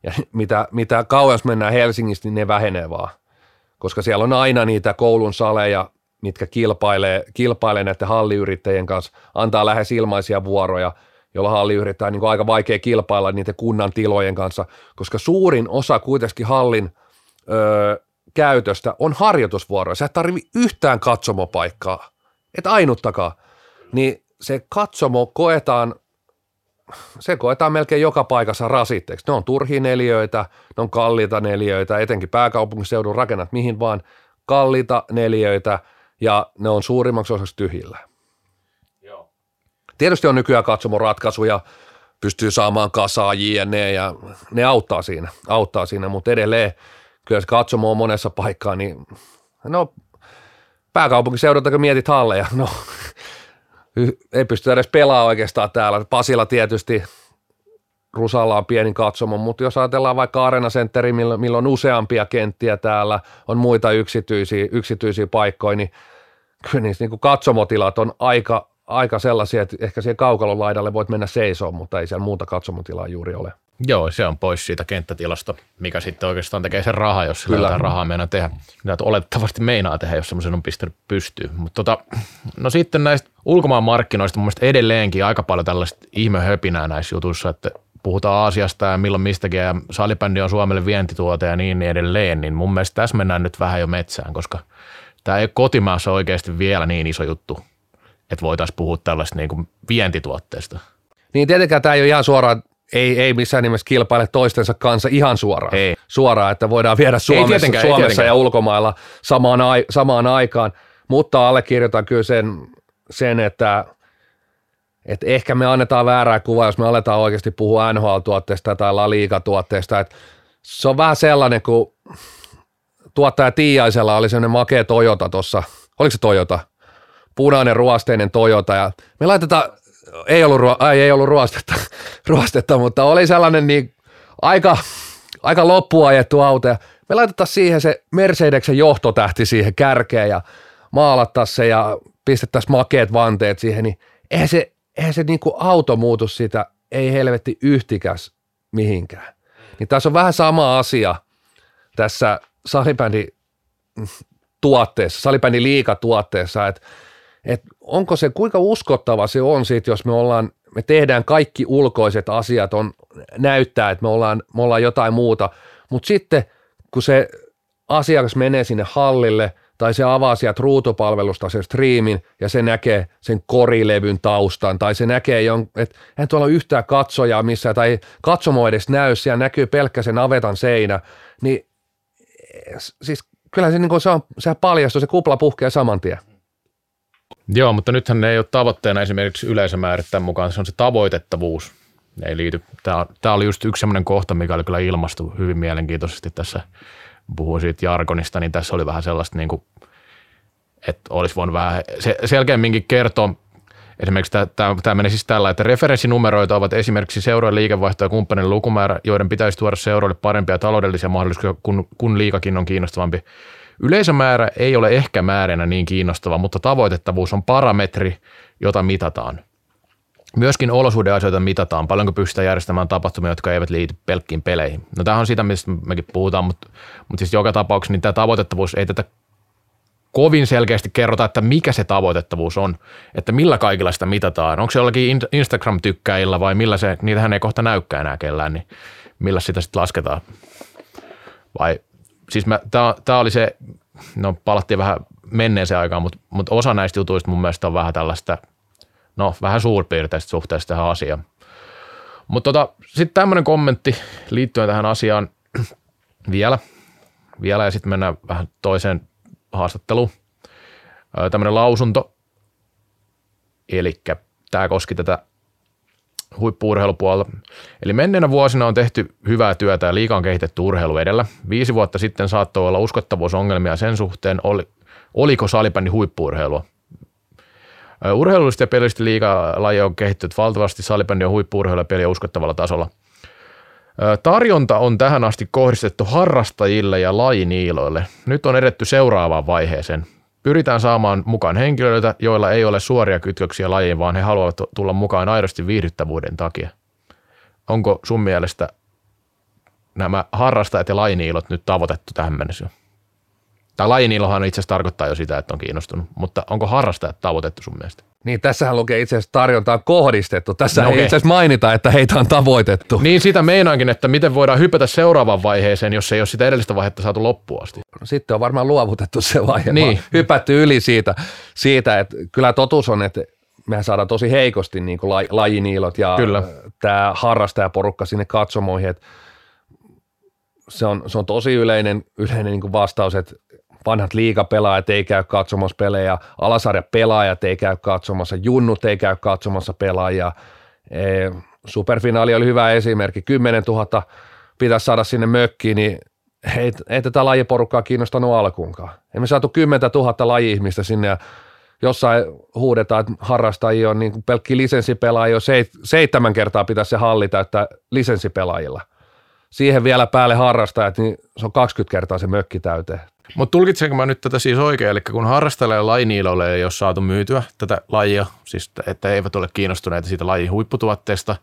ja mitä, mitä kauas mennään Helsingistä, niin ne vähenee vaan, koska siellä on aina niitä koulun saleja, mitkä kilpailee, kilpailee näiden halliyrittäjien kanssa, antaa lähes ilmaisia vuoroja, jolla halliyrittäjä on niin aika vaikea kilpailla niiden kunnan tilojen kanssa, koska suurin osa kuitenkin hallin öö, käytöstä on harjoitusvuoroja. Sä et tarvi yhtään katsomopaikkaa, et ainuttakaan. Niin se katsomo koetaan, se koetaan melkein joka paikassa rasitteeksi. Ne on turhia neliöitä, ne on kalliita neliöitä, etenkin pääkaupunkiseudun rakennat mihin vaan, kalliita neliöitä ja ne on suurimmaksi osaksi tyhjillä. Joo. Tietysti on nykyään katsomon ratkaisuja, pystyy saamaan kasaa jne. ja ne auttaa siinä, auttaa siinä, mutta edelleen kyllä se katsomo on monessa paikkaa, niin no pääkaupunkiseudulta kun mietit halleja, no ei pysty edes pelaamaan oikeastaan täällä. Pasilla tietysti Rusalla on pieni katsomo, mutta jos ajatellaan vaikka Arena Centeri, milloin on useampia kenttiä täällä, on muita yksityisiä, yksityisiä paikkoja, niin kyllä niissä niin katsomotilat on aika, aika sellaisia, että ehkä siihen kaukalon laidalle voit mennä seisoon, mutta ei siellä muuta katsomotilaa juuri ole. Joo, se on pois siitä kenttätilasta, mikä sitten oikeastaan tekee sen rahaa, jos sillä Kyllä. rahaa meinaa tehdä. Mitä oletettavasti meinaa tehdä, jos semmoisen on pistänyt pystyyn. Mutta tota, no sitten näistä ulkomaan markkinoista mun mielestä edelleenkin aika paljon tällaista ihmehöpinää näissä jutuissa, että puhutaan Aasiasta ja milloin mistäkin ja salibändi on Suomelle vientituote ja niin edelleen, niin mun mielestä tässä mennään nyt vähän jo metsään, koska tämä ei kotimaassa oikeasti vielä niin iso juttu, että voitaisiin puhua tällaista niin kuin vientituotteesta. Niin tietenkään tämä ei ole ihan suoraan ei, ei missään nimessä kilpaile toistensa kanssa ihan suoraan, ei. suoraan että voidaan viedä Suomessa, ei Suomessa ja ulkomailla samaan, ai, samaan aikaan, mutta allekirjoitan kyllä sen, sen että, että ehkä me annetaan väärää kuvaa, jos me aletaan oikeasti puhua NHL-tuotteesta tai La Liga-tuotteesta, että se on vähän sellainen, kun tuottaja Tiiaisella oli sellainen makea Toyota tuossa, oliko se Toyota? Punainen ruosteinen Toyota. Ja me laitetaan ei ollut, ruo- ai, ei ollut ruostetta, ruostetta, mutta oli sellainen niin aika, aika loppuajettu auto ja me laitetaan siihen se Mercedeksen johtotähti siihen kärkeen ja maalattaisiin se ja pistettäisiin makeet vanteet siihen, niin eihän se, eihän se niin kuin auto muutu sitä, ei helvetti yhtikäs mihinkään. Niin tässä on vähän sama asia tässä salibändi tuotteessa, salibändi liikatuotteessa, että että onko se, kuinka uskottava se on siitä, jos me ollaan, me tehdään kaikki ulkoiset asiat, on, näyttää, että me ollaan, me ollaan jotain muuta, mutta sitten kun se asiakas menee sinne hallille tai se avaa sieltä ruutupalvelusta sen striimin ja se näkee sen korilevyn taustan tai se näkee, että eihän tuolla ole yhtään katsojaa missään tai katsomo edes näy, siellä näkyy pelkkä sen avetan seinä, niin siis kyllä se, niin se on, sehän paljastuu, se kupla puhkee saman tien. Joo, mutta nythän ne ei ole tavoitteena esimerkiksi yleisömäärät tämän mukaan, se on se tavoitettavuus. Ne ei liity. Tämä, tämä oli just yksi sellainen kohta, mikä oli kyllä ilmastu hyvin mielenkiintoisesti tässä, puhuin siitä jargonista, niin tässä oli vähän sellaista, niin kuin, että olisi voinut vähän se, selkeämminkin kertoa, Esimerkiksi tämä, tämä menee siis tällä, että referenssinumeroita ovat esimerkiksi seurojen liikevaihto ja kumppanin lukumäärä, joiden pitäisi tuoda seuroille parempia taloudellisia mahdollisuuksia, kun, kun liikakin on kiinnostavampi Yleisömäärä ei ole ehkä määränä niin kiinnostava, mutta tavoitettavuus on parametri, jota mitataan. Myöskin olosuhdeasioita mitataan, paljonko pystytään järjestämään tapahtumia, jotka eivät liity pelkkiin peleihin. No tämä on sitä, mistä mekin puhutaan, mutta, mutta siis joka tapauksessa niin tämä tavoitettavuus ei tätä kovin selkeästi kerrota, että mikä se tavoitettavuus on, että millä kaikilla sitä mitataan. Onko se jollakin Instagram-tykkäillä vai millä se, niitähän ei kohta näykään enää kellään, niin millä sitä sitten lasketaan? Vai siis tämä oli se, no palattiin vähän menneeseen aikaan, mutta, mutta osa näistä jutuista mun mielestä on vähän tällaista, no vähän suurpiirteistä suhteessa tähän asiaan. Mutta tota, sitten tämmöinen kommentti liittyen tähän asiaan vielä, vielä ja sitten mennään vähän toiseen haastatteluun. Tämmöinen lausunto, eli tämä koski tätä huippuurheilupuolella. Eli menneenä vuosina on tehty hyvää työtä ja liikaa on kehitetty urheilu edellä. Viisi vuotta sitten saattoi olla uskottavuusongelmia sen suhteen, oli, oliko salibändi huippuurheilua. Urheilullisesti ja pelillisesti laji on kehittynyt valtavasti, salibändi on huippuurheilu ja peli uskottavalla tasolla. Tarjonta on tähän asti kohdistettu harrastajille ja lajiniiloille. Nyt on edetty seuraavaan vaiheeseen. Pyritään saamaan mukaan henkilöitä, joilla ei ole suoria kytköksiä lajiin, vaan he haluavat tulla mukaan aidosti viihdyttävyyden takia. Onko sun mielestä nämä harrastajat ja lajiniilot nyt tavoitettu tähän mennessä? Tai lajiniilohan itse asiassa tarkoittaa jo sitä, että on kiinnostunut, mutta onko harrastajat tavoitettu sun mielestä? Niin, tässähän lukee itse asiassa tarjontaan kohdistettu. Tässä no, ei okay. itse asiassa mainita, että heitä on tavoitettu. Niin, sitä meinaankin, että miten voidaan hypätä seuraavaan vaiheeseen, jos ei ole sitä edellistä vaihetta saatu loppuun asti. No, sitten on varmaan luovutettu se vaihe, niin. hypätty yli siitä, siitä, että kyllä totuus on, että mehän saadaan tosi heikosti niin kuin laj, lajiniilot ja Kyllä. tämä harrastajaporukka sinne katsomoihin, että se on, se on tosi yleinen, yleinen niin kuin vastaus, että vanhat liigapelaajat ei käy katsomassa pelejä, alasarja pelaajat ei käy katsomassa, junnut ei käy katsomassa pelaajia. E, superfinaali oli hyvä esimerkki, 10 000 pitäisi saada sinne mökkiin, niin ei, ei tätä lajiporukkaa kiinnostanut alkuunkaan. Emme saatu 10 000 laji-ihmistä sinne ja jossain huudetaan, että harrastajia on niin pelkki lisenssipelaajia, jo seitsemän kertaa pitäisi se halli täyttää lisenssipelaajilla. Siihen vielä päälle harrastajat, niin se on 20 kertaa se mökki täyteen. Mutta tulkitsenko mä nyt tätä siis oikein, eli kun harrastajalle ja lajiniilolle ei ole saatu myytyä tätä lajia, siis että eivät ole kiinnostuneita siitä lajin huipputuotteesta,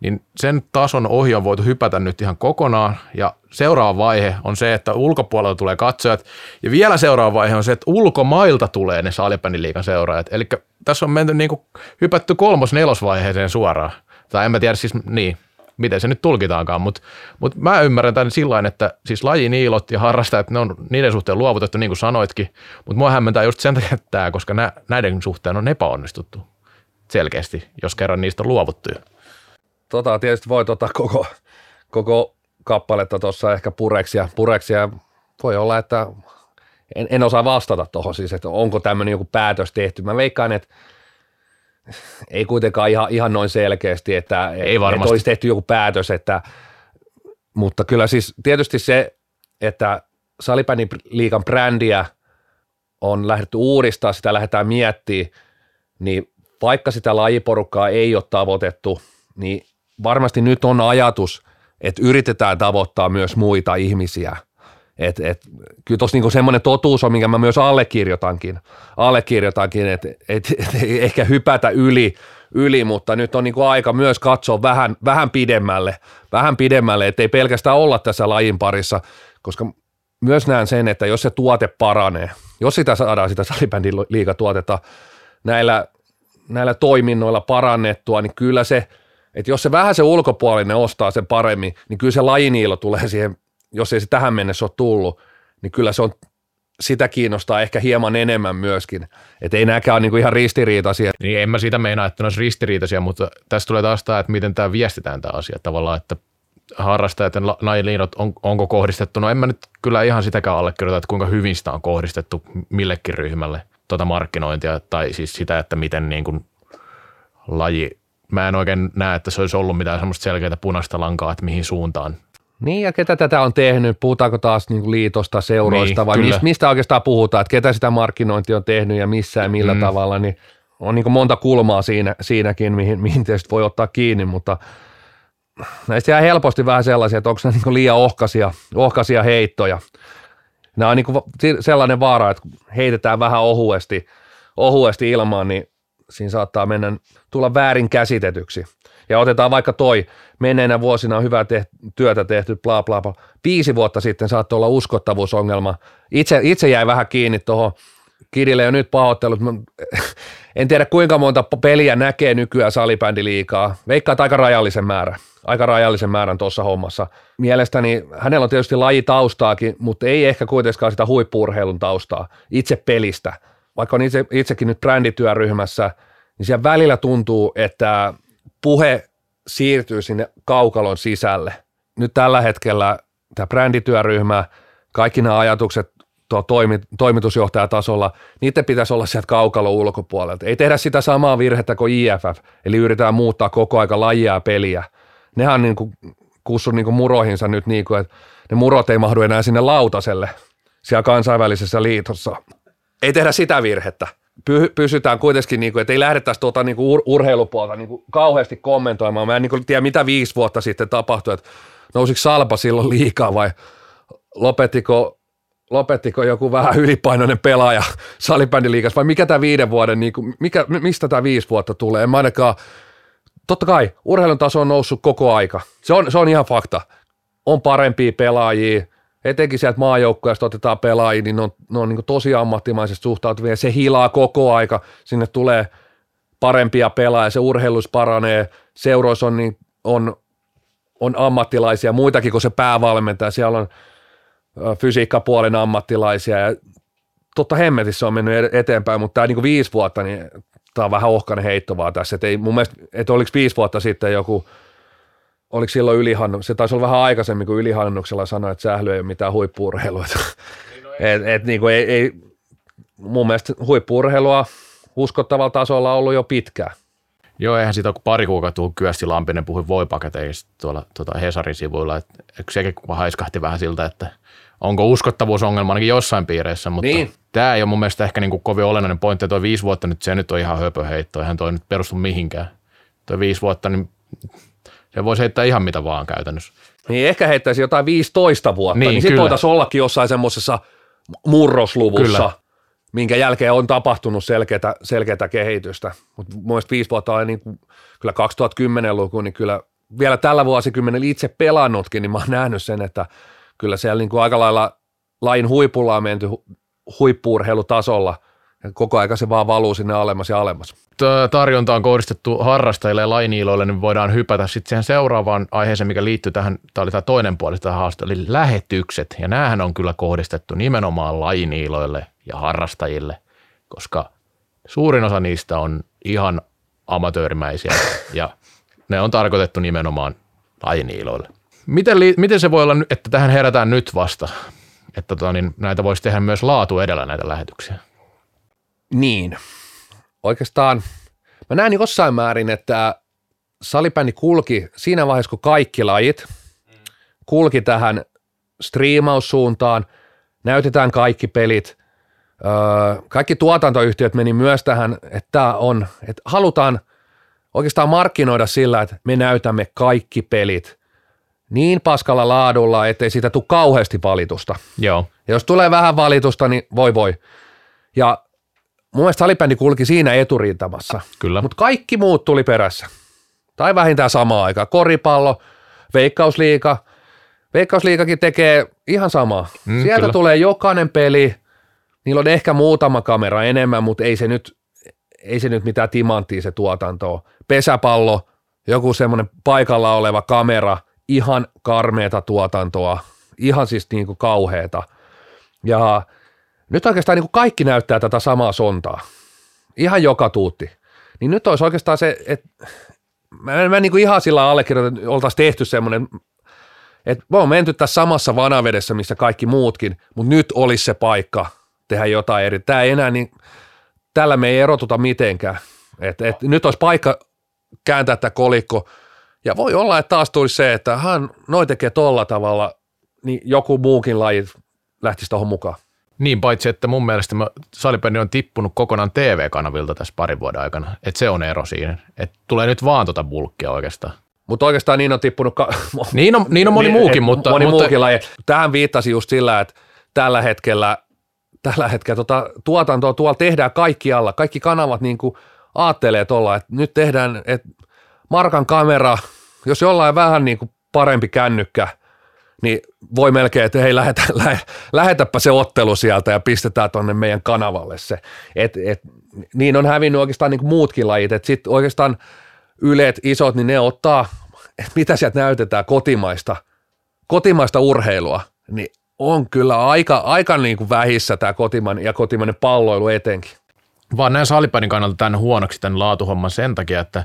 niin sen tason ohi on voitu hypätä nyt ihan kokonaan ja seuraava vaihe on se, että ulkopuolelta tulee katsojat ja vielä seuraava vaihe on se, että ulkomailta tulee ne salipäniliikan seuraajat. Eli tässä on menty niin kuin hypätty kolmos-nelosvaiheeseen suoraan. Tai en mä tiedä siis, niin, miten se nyt tulkitaankaan, mutta mut mä ymmärrän tämän sillä että siis lajiniilot ja harrastajat, ne on niiden suhteen luovutettu, niin kuin sanoitkin, mutta mua hämmentää just sen takia tämä, koska nä, näiden suhteen on epäonnistuttu selkeästi, jos kerran niistä on luovuttu. Tota, tietysti voi tota koko, koko kappaletta tuossa ehkä pureksia, pureksia. Voi olla, että en, en osaa vastata tuohon siis, että onko tämmöinen joku päätös tehty. Mä veikkaan, että ei kuitenkaan ihan, ihan noin selkeästi, että, ei että olisi tehty joku päätös, että, mutta kyllä siis tietysti se, että Salipäni liikan brändiä on lähdetty uudistaa, sitä lähdetään miettimään, niin vaikka sitä lajiporukkaa ei ole tavoitettu, niin varmasti nyt on ajatus, että yritetään tavoittaa myös muita ihmisiä – et, et, kyllä tuossa niinku semmoinen totuus on, minkä mä myös allekirjoitankin, allekirjoitankin että et, et, ei ehkä hypätä yli, yli, mutta nyt on niinku aika myös katsoa vähän, vähän pidemmälle, vähän pidemmälle, ettei pelkästään olla tässä lajin parissa, koska myös näen sen, että jos se tuote paranee, jos sitä saadaan sitä salibändin liikatuotetta näillä, näillä toiminnoilla parannettua, niin kyllä se, että jos se vähän se ulkopuolinen ostaa sen paremmin, niin kyllä se lajiniilo tulee siihen jos ei se tähän mennessä ole tullut, niin kyllä se on sitä kiinnostaa ehkä hieman enemmän myöskin. Että ei nämäkään ole niinku ihan ristiriitaisia. Niin en mä siitä meinaa, että ne olisi ristiriitaisia, mutta tässä tulee taas tämä, että miten tämä viestitään tämä asia tavallaan, että harrastajat ja lajiliinot, on, onko kohdistettu, no en mä nyt kyllä ihan sitäkään allekirjoita, että kuinka hyvin sitä on kohdistettu millekin ryhmälle tuota markkinointia, tai siis sitä, että miten niin kuin laji, mä en oikein näe, että se olisi ollut mitään semmoista selkeää punaista lankaa, että mihin suuntaan niin, ja ketä tätä on tehnyt? Puhutaanko taas niin kuin liitosta, seuroista, niin, vai kyllä. mistä oikeastaan puhutaan, että ketä sitä markkinointia on tehnyt ja missä ja millä mm. tavalla, niin on niin kuin monta kulmaa siinä, siinäkin, mihin, mihin tietysti voi ottaa kiinni, mutta näistä jää helposti vähän sellaisia, että onko ne niin liian ohkaisia, ohkaisia heittoja. Nämä on niin kuin sellainen vaara, että heitetään vähän ohuesti, ohuesti ilmaan, niin siinä saattaa mennä, tulla väärin käsitetyksi. Ja otetaan vaikka toi, menneinä vuosina on hyvää tehty, työtä tehty, bla bla bla. Viisi vuotta sitten saattoi olla uskottavuusongelma. Itse, itse jäi vähän kiinni tuohon Kidille jo nyt pahoittelut. En tiedä kuinka monta peliä näkee nykyään salibändi liikaa. Veikkaat aika rajallisen määrän. Aika rajallisen määrän tuossa hommassa. Mielestäni hänellä on tietysti lajitaustaakin, mutta ei ehkä kuitenkaan sitä huippuurheilun taustaa itse pelistä. Vaikka on itse, itsekin nyt brändityöryhmässä, niin siellä välillä tuntuu, että puhe siirtyy sinne kaukalon sisälle. Nyt tällä hetkellä tämä brändityöryhmä, kaikki nämä ajatukset tuo toimi, toimitusjohtajatasolla, niiden pitäisi olla sieltä kaukalon ulkopuolelta. Ei tehdä sitä samaa virhettä kuin IFF, eli yritetään muuttaa koko aika lajia ja peliä. Nehän niin kuin kussun niin kuin muroihinsa nyt niin kuin, että ne murot ei mahdu enää sinne lautaselle siellä kansainvälisessä liitossa. Ei tehdä sitä virhettä pysytään kuitenkin, niin kuin, että ei lähdettäisi tuota niin kuin ur- urheilupuolta niin kuin kauheasti kommentoimaan. Mä en niin kuin tiedä, mitä viisi vuotta sitten tapahtui, että nousiko Salpa silloin liikaa vai lopettiko, lopettiko joku vähän ylipainoinen pelaaja salibändiliigassa vai mikä tämä viiden vuoden, niin kuin, mikä, mistä tämä viisi vuotta tulee? En mä ainakaan, totta kai urheilun taso on noussut koko aika. Se on, se on ihan fakta. On parempia pelaajia, etenkin sieltä maajoukkueesta otetaan pelaajia, niin ne on, ne on niin tosi ammattimaisesti suhtautuvia. Se hilaa koko aika, sinne tulee parempia pelaajia, se urheilus paranee, seuroissa on, niin, on, on ammattilaisia, muitakin kuin se päävalmentaja. Siellä on fysiikkapuolen ammattilaisia ja totta hemmetissä on mennyt eteenpäin, mutta tämä niin viisi vuotta, niin tämä on vähän ohkainen heitto vaan tässä. Et ei, mun mielestä, että oliko viisi vuotta sitten joku, oliko silloin ylihannu, se taisi olla vähän aikaisemmin, kun ylihannuksella sanoi, että sähly ei ole mitään huippuurheilua. Niin, no et, et, niin kuin ei, ei, mun mielestä huippuurheilua uskottavalla tasolla ollut jo pitkään. Joo, eihän siitä ole pari kuukautta tullut Kyösti Lampinen puhui voipaketeista tuolla tuota Hesarin sivuilla. Et, sekin haiskahti vähän siltä, että onko uskottavuusongelma ainakin jossain piireissä, mutta niin. tämä ei ole mun mielestä ehkä niin kuin kovin olennainen pointti. Tuo viisi vuotta nyt, se nyt on ihan höpöheitto, eihän toi nyt perustu mihinkään. Tuo viisi vuotta, niin se voisi heittää ihan mitä vaan käytännössä. Niin ehkä heittäisi jotain 15 vuotta, niin, niin sitten voitaisiin ollakin jossain semmoisessa murrosluvussa, kyllä. minkä jälkeen on tapahtunut selkeätä, selkeätä kehitystä. Mutta mun viisi vuotta on niin kuin, kyllä 2010-luku, niin kyllä vielä tällä vuosikymmenellä itse pelannutkin, niin mä oon nähnyt sen, että kyllä siellä niin kuin aika lailla lain huipulla on menty huippuurheilutasolla – koko ajan se vaan valuu sinne alemmas ja alemmas. Tarjonta on kohdistettu harrastajille ja lainiiloille, niin voidaan hypätä sitten siihen seuraavaan aiheeseen, mikä liittyy tähän, tämä oli tämä toinen puoli tähän haasteelle, eli lähetykset. Ja näähän on kyllä kohdistettu nimenomaan lainiiloille ja harrastajille, koska suurin osa niistä on ihan amatöörimäisiä ja ne on tarkoitettu nimenomaan lainiiloille. Miten, miten se voi olla, että tähän herätään nyt vasta, että tota, niin näitä voisi tehdä myös laatu edellä näitä lähetyksiä? Niin. Oikeastaan mä näen jossain määrin, että salibändi kulki siinä vaiheessa, kun kaikki lajit kulki tähän striimaussuuntaan, näytetään kaikki pelit, kaikki tuotantoyhtiöt meni myös tähän, että on, että halutaan oikeastaan markkinoida sillä, että me näytämme kaikki pelit niin paskalla laadulla, ettei siitä tule kauheasti valitusta. Joo. Ja jos tulee vähän valitusta, niin voi voi. Ja mun mielestä salibändi kulki siinä eturintamassa. Kyllä. Mutta kaikki muut tuli perässä. Tai vähintään samaan aikaan. Koripallo, veikkausliika. Veikkausliikakin tekee ihan samaa. Mm, Sieltä kyllä. tulee jokainen peli. Niillä on ehkä muutama kamera enemmän, mutta ei se nyt, ei se nyt mitään timanttia se tuotanto Pesäpallo, joku semmoinen paikalla oleva kamera, ihan karmeeta tuotantoa, ihan siis niin kuin kauheeta. Ja nyt oikeastaan niin kuin kaikki näyttää tätä samaa sontaa. Ihan joka tuutti. Niin nyt olisi oikeastaan se, että mä, mä niin kuin ihan sillä allekirjoitan, oltaisiin tehty semmoinen, että me on menty tässä samassa vanavedessä, missä kaikki muutkin, mutta nyt olisi se paikka tehdä jotain eri. Tämä ei enää niin, tällä me ei erotuta mitenkään. Et, et, nyt olisi paikka kääntää tämä kolikko, ja voi olla, että taas tulisi se, että hän noin tekee tolla tavalla, niin joku muukin laji lähtisi tuohon mukaan. Niin, paitsi että mun mielestä salipendi on tippunut kokonaan TV-kanavilta tässä parin vuoden aikana. Että se on ero siinä. Että tulee nyt vaan tota bulkkia oikeastaan. Mutta oikeastaan niin on tippunut... Ka- niin, on, niin on moni niin, muukin, mutta... Moni mutta... muukin laji. Tähän viittasi just sillä, että tällä hetkellä, tällä hetkellä tota, tuotantoa tuolla tehdään kaikkialla. Kaikki kanavat niin kuin aattelee tuolla, että nyt tehdään, että Markan kamera, jos jollain vähän niin kuin parempi kännykkä – niin voi melkein, että hei lähetä, lähe, lähetäpä se ottelu sieltä ja pistetään tuonne meidän kanavalle se. Et, et, niin on hävinnyt oikeastaan niin muutkin lajit, että sitten oikeastaan yleet isot, niin ne ottaa, että mitä sieltä näytetään kotimaista, kotimaista urheilua, niin on kyllä aika, aika niin kuin vähissä tämä kotimainen ja kotimainen palloilu etenkin. Vaan näin salipäin kannalta tämän huonoksi tämän laatuhomman sen takia, että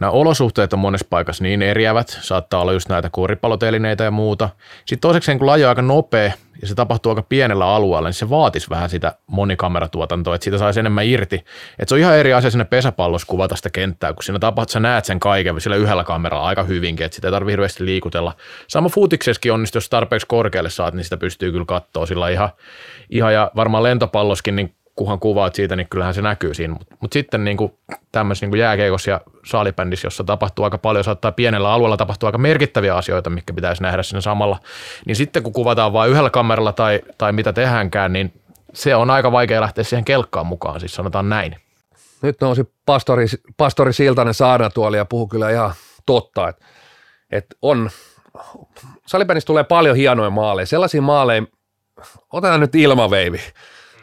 Nämä olosuhteet on monessa paikassa niin eriävät, saattaa olla just näitä koripallotelineitä ja muuta. Sitten toiseksi kun laji on aika nopea ja se tapahtuu aika pienellä alueella, niin se vaatisi vähän sitä monikameratuotantoa, että siitä saisi enemmän irti. Että se on ihan eri asia sinne pesäpallossa kuvata sitä kenttää, kun siinä tapahtuu, sä näet sen kaiken sillä yhdellä kameralla aika hyvinkin, että sitä ei tarvitse hirveästi liikutella. Sama futiksessakin on, jos tarpeeksi korkealle saat, niin sitä pystyy kyllä katsoa sillä ihan, ihan ja varmaan lentopalloskin, niin kunhan kuvaat siitä, niin kyllähän se näkyy siinä. Mutta mut sitten niin kuin tämmöisessä niin jääkeikossa ja saalibändissä, jossa tapahtuu aika paljon, saattaa pienellä alueella tapahtua aika merkittäviä asioita, mikä pitäisi nähdä siinä samalla. Niin sitten kun kuvataan vain yhdellä kameralla tai, tai mitä tehdäänkään, niin se on aika vaikea lähteä siihen kelkkaan mukaan, siis sanotaan näin. Nyt nousi pastori, pastori Siltanen saarnatuoli ja puhu kyllä ihan totta, että, että on, salibändissä tulee paljon hienoja maaleja, sellaisia maaleja, otetaan nyt ilmaveivi,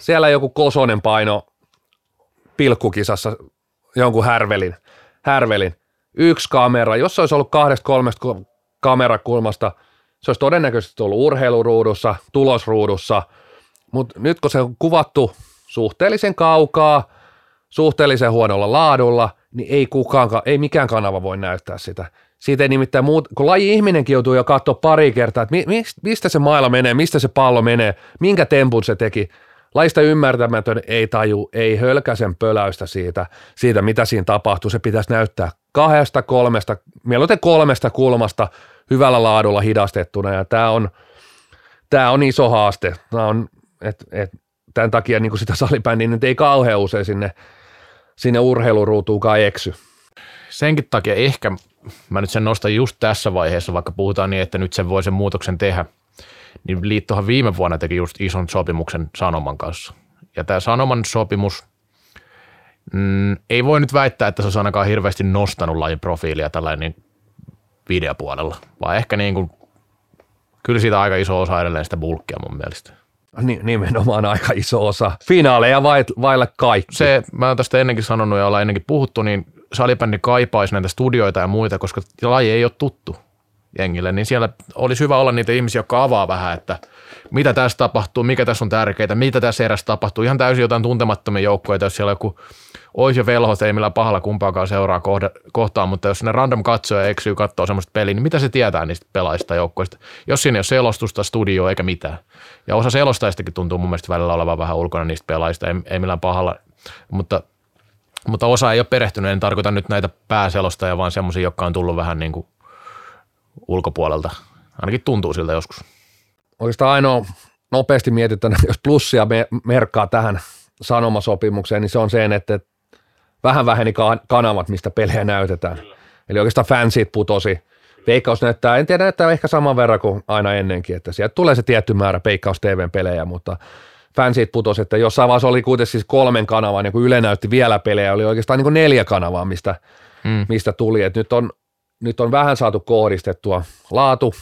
siellä joku Kosonen paino pilkkukisassa jonkun härvelin, härvelin. Yksi kamera, jos se olisi ollut kahdesta kolmesta kamerakulmasta, se olisi todennäköisesti ollut urheiluruudussa, tulosruudussa, mutta nyt kun se on kuvattu suhteellisen kaukaa, suhteellisen huonolla laadulla, niin ei kukaan, ei mikään kanava voi näyttää sitä. Siitä ei nimittäin muut, kun laji ihminenkin joutuu jo katsoa pari kertaa, että mistä se mailla menee, mistä se pallo menee, minkä tempun se teki, Laista ymmärtämätön ei taju, ei hölkäsen pöläystä siitä, siitä, mitä siinä tapahtuu. Se pitäisi näyttää kahdesta, kolmesta, mieluiten kolmesta kulmasta hyvällä laadulla hidastettuna. Ja tämä on, tämä on iso haaste. Tämä on, et, et, tämän takia niin sitä salibändiä nyt ei kauhean usein sinne, sinne urheiluruutuukaan eksy. Senkin takia ehkä mä nyt sen nostan just tässä vaiheessa, vaikka puhutaan niin, että nyt sen voi sen muutoksen tehdä – niin liittohan viime vuonna teki just ison sopimuksen Sanoman kanssa. Ja tämä Sanoman sopimus, mm, ei voi nyt väittää, että se olisi ainakaan hirveästi nostanut lajin profiilia tällainen niin videopuolella, vaan ehkä niin kuin, kyllä siitä aika iso osa edelleen sitä bulkkia mun mielestä. Nimenomaan aika iso osa. Finaaleja vailla kaikki. Se, mä oon tästä ennenkin sanonut ja ollaan ennenkin puhuttu, niin salibändi kaipaisi näitä studioita ja muita, koska laji ei ole tuttu jengille, niin siellä olisi hyvä olla niitä ihmisiä, jotka avaa vähän, että mitä tässä tapahtuu, mikä tässä on tärkeää, mitä tässä erässä tapahtuu. Ihan täysin jotain tuntemattomia joukkoja, jos siellä joku ois ja velhot, ei millään pahalla kumpaakaan seuraa kohda, kohtaan, mutta jos ne random katsoja eksyy katsoo semmoista peliä, niin mitä se tietää niistä pelaajista joukkoista? Jos siinä ei ole selostusta, studio eikä mitään. Ja osa selostajistakin tuntuu mun mielestä välillä olevan vähän ulkona niistä pelaajista, ei, ei millään pahalla, mutta mutta osa ei ole perehtynyt, en tarkoita nyt näitä pääselostajia, vaan semmoisia, jotka on tullut vähän niin kuin ulkopuolelta. Ainakin tuntuu siltä joskus. Oikeastaan ainoa nopeasti mietitään, jos plussia me, merkkaa tähän sanomasopimukseen, niin se on se, että vähän väheni kanavat, mistä pelejä näytetään. Kyllä. Eli oikeastaan fansit putosi. Veikkaus näyttää, en tiedä, näyttää ehkä saman verran kuin aina ennenkin, että sieltä tulee se tietty määrä Veikkaus TVn pelejä, mutta fansit putosi, että jossain vaiheessa oli kuitenkin siis kolmen kanavan, niin kun Yle näytti vielä pelejä, oli oikeastaan niin kuin neljä kanavaa, mistä, mm. mistä tuli. Et nyt on nyt on vähän saatu kohdistettua. Laatu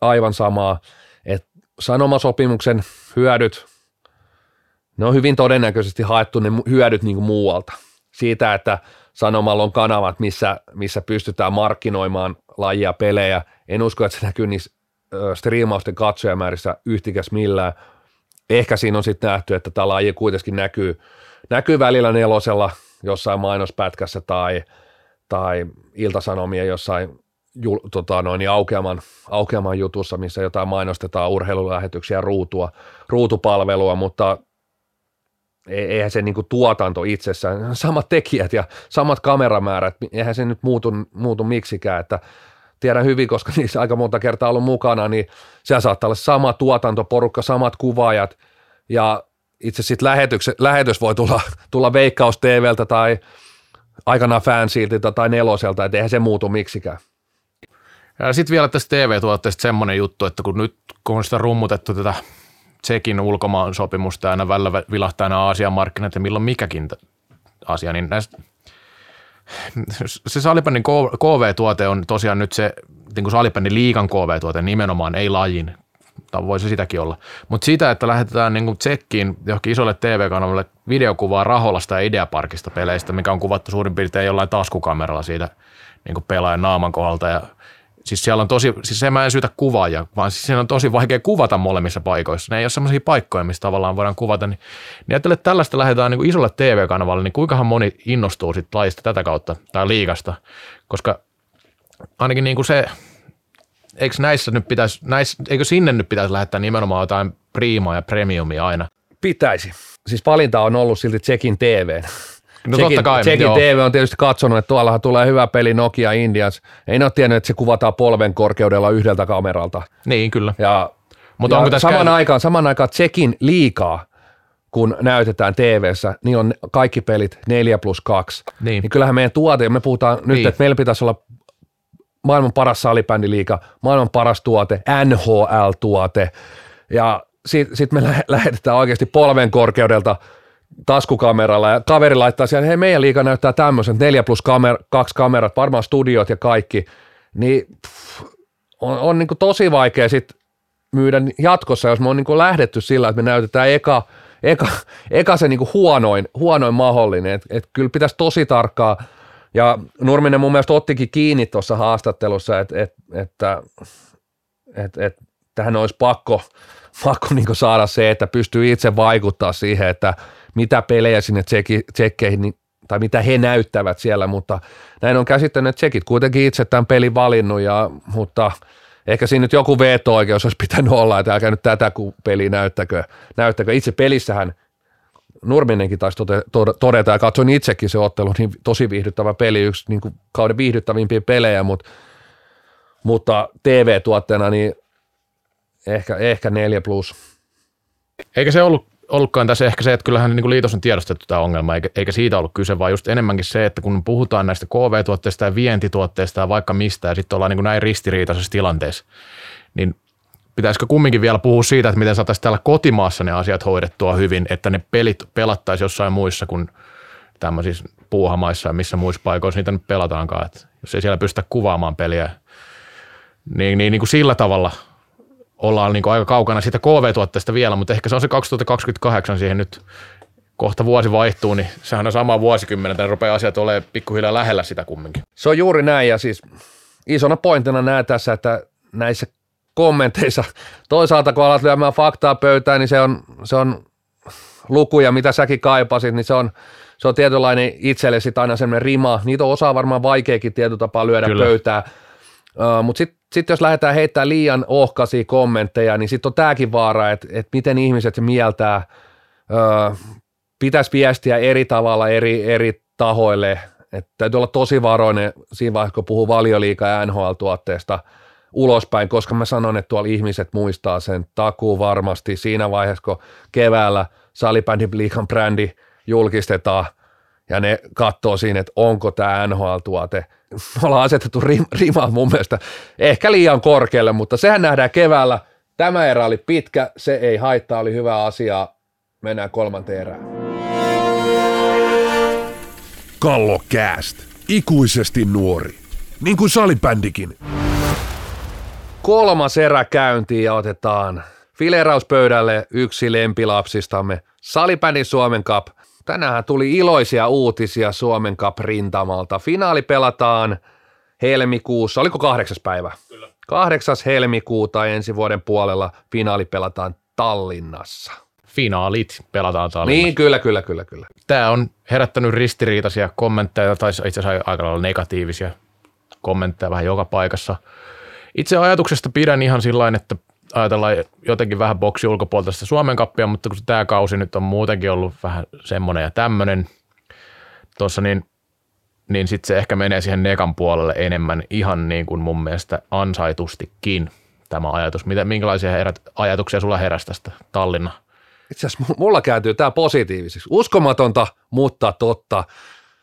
aivan samaa, että sanomasopimuksen hyödyt, ne on hyvin todennäköisesti haettu ne hyödyt niin kuin muualta. Siitä, että Sanomalla on kanavat, missä, missä pystytään markkinoimaan lajia pelejä. En usko, että se näkyy niissä striimausten katsojamäärissä yhtikäs millään. Ehkä siinä on sitten nähty, että tämä laji kuitenkin näkyy, näkyy välillä nelosella jossain mainospätkässä tai – tai iltasanomien jossain jul, tota noin, niin aukeaman, aukeaman jutussa, missä jotain mainostetaan urheilulähetyksiä, ruutua, ruutupalvelua, mutta e, eihän se niin tuotanto itsessään, samat tekijät ja samat kameramäärät, eihän se nyt muutu, muutu miksikään, että tiedän hyvin, koska niissä aika monta kertaa ollut mukana, niin siellä saattaa olla sama tuotantoporukka, samat kuvaajat ja itse sitten lähetys voi tulla, tulla Veikkaus TVltä tai aikanaan fansiltilta tai neloselta, että eihän se muutu miksikään. Sitten vielä tästä TV-tuotteesta semmoinen juttu, että kun nyt kun on sitä rummutettu tätä Tsekin ulkomaan sopimusta aina välillä vilahtaa aina Aasian markkinat ja milloin mikäkin asia, niin näistä, se salibändin KV-tuote on tosiaan nyt se niin kuin liikan KV-tuote nimenomaan, ei lajin tai voisi sitäkin olla. Mutta sitä, että lähetetään niin tsekkiin johonkin isolle TV-kanavalle videokuvaa Raholasta ja Ideaparkista peleistä, mikä on kuvattu suurin piirtein jollain taskukameralla siitä niin pelaajan naaman kohdalta ja Siis siellä on tosi, siis se mä en syytä kuvaaja, vaan siis siinä on tosi vaikea kuvata molemmissa paikoissa. Ne ei ole sellaisia paikkoja, missä tavallaan voidaan kuvata. Niin, niin ajattelen, että tällaista lähdetään niin isolle TV-kanavalle, niin kuinkahan moni innostuu sitten lajista tätä kautta tai liikasta, koska ainakin niin kuin se, eikö näissä nyt pitäisi, näissä, eikö sinne nyt pitäisi lähettää nimenomaan jotain priimaa ja premiumia aina? Pitäisi. Siis valinta on ollut silti Tsekin TV. No Tsekin, totta kai. Tsekin TV on tietysti katsonut, että tuollahan tulee hyvä peli Nokia Indians. Ei ole tiennyt, että se kuvataan polven korkeudella yhdeltä kameralta. Niin, kyllä. Ja, Mutta ja onko tässä saman, käynyt? aikaan, saman aikaan Tsekin liikaa kun näytetään TV-ssä, niin on kaikki pelit 4 plus 2. Niin. niin kyllähän meidän tuote, me puhutaan nyt, Niin. että meillä pitäisi olla maailman paras salibändiliiga, maailman paras tuote, NHL-tuote, ja sitten sit me lä- lähetetään oikeasti polven korkeudelta taskukameralla ja kaveri laittaa siellä, hei meidän liiga näyttää tämmöisen, 4 plus kamer- kaksi kamerat, varmaan studiot ja kaikki, niin pff, on, on niin tosi vaikea sit myydä jatkossa, jos me on niin lähdetty sillä, että me näytetään eka, eka, eka se niin huonoin, huonoin mahdollinen, että et kyllä pitäisi tosi tarkkaa, ja Nurminen mun mielestä ottikin kiinni tuossa haastattelussa, että, et, että et, et, tähän olisi pakko, pakko niin saada se, että pystyy itse vaikuttaa siihen, että mitä pelejä sinne tsekki, tsekkeihin, niin, tai mitä he näyttävät siellä, mutta näin on käsittänyt, tsekit kuitenkin itse tämän pelin valinnut, ja, mutta ehkä siinä nyt joku veto-oikeus olisi pitänyt olla, että älkää nyt tätä kun peli näyttäkö, näyttäkö. Itse pelissähän Nurminenkin taisi todeta, ja katsoin itsekin se ottelu, niin tosi viihdyttävä peli, yksi niin kuin kauden viihdyttävimpiä pelejä, mutta, mutta TV-tuotteena niin ehkä, ehkä 4 plus. Eikä se ollut, ollutkaan tässä ehkä se, että kyllähän niin kuin liitos on tiedostettu tämä ongelma, eikä, eikä siitä ollut kyse, vaan just enemmänkin se, että kun puhutaan näistä KV-tuotteista ja vientituotteista ja vaikka mistä, ja sitten ollaan niin kuin näin ristiriitaisessa tilanteessa, niin pitäisikö kumminkin vielä puhua siitä, että miten saataisiin täällä kotimaassa ne asiat hoidettua hyvin, että ne pelit pelattaisiin jossain muissa kuin tämmöisissä puuhamaissa ja missä muissa paikoissa niitä nyt pelataankaan. Että jos ei siellä pystytä kuvaamaan peliä, niin, niin, niin kuin sillä tavalla ollaan niin kuin aika kaukana siitä KV-tuotteesta vielä, mutta ehkä se on se 2028 siihen nyt kohta vuosi vaihtuu, niin sehän on sama vuosikymmentä, rupeaa asiat olemaan pikkuhiljaa lähellä sitä kumminkin. Se on juuri näin ja siis isona pointtina näen tässä, että näissä kommenteissa toisaalta kun alat lyömään faktaa pöytään, niin se on, se on lukuja, mitä säkin kaipasit, niin se on, se on tietynlainen itselle sit aina semmoinen rima. Niitä on osaa varmaan vaikeakin tietyllä tapaa lyödä Kyllä. Pöytään. Uh, Mutta sitten sit jos lähdetään heittämään liian ohkaisia kommentteja, niin sitten on tämäkin vaara, että et miten ihmiset mieltää, uh, pitäisi viestiä eri tavalla eri, eri tahoille. Et täytyy olla tosi varoinen siinä vaiheessa, kun puhuu valioliika ja NHL-tuotteesta ulospäin, koska mä sanon, että tuolla ihmiset muistaa sen takuu varmasti siinä vaiheessa, kun keväällä salibändin liikan brändi julkistetaan ja ne katsoo siinä, että onko tämä NHL-tuote. Me ollaan asetettu rim, rima mun mielestä ehkä liian korkealle, mutta sehän nähdään keväällä. Tämä erä oli pitkä, se ei haittaa, oli hyvä asia. Mennään kolmanteen erään. Kallokääst. Ikuisesti nuori. Niin kuin salibändikin. Kolmas erä käyntiin ja otetaan filerauspöydälle yksi lempilapsistamme, Salibändin Suomen Cup. Tänään tuli iloisia uutisia Suomen Cup rintamalta. Finaali pelataan helmikuussa, oliko kahdeksas päivä? Kyllä. Kahdeksas helmikuuta ensi vuoden puolella finaali pelataan Tallinnassa. Finaalit pelataan Tallinnassa. Niin, kyllä, kyllä, kyllä, kyllä. Tämä on herättänyt ristiriitaisia kommentteja, tai itse asiassa aika lailla negatiivisia kommentteja vähän joka paikassa. Itse ajatuksesta pidän ihan sillä että ajatellaan jotenkin vähän boksi ulkopuolelta sitä Suomen kappia, mutta kun tämä kausi nyt on muutenkin ollut vähän semmoinen ja tämmöinen tuossa, niin, niin sitten se ehkä menee siihen nekan puolelle enemmän ihan niin kuin mun mielestä ansaitustikin tämä ajatus. Mitä, minkälaisia herät, ajatuksia sulla heräsi tästä Tallinna? Itse asiassa mulla kääntyy tämä positiiviseksi. Uskomatonta, mutta totta.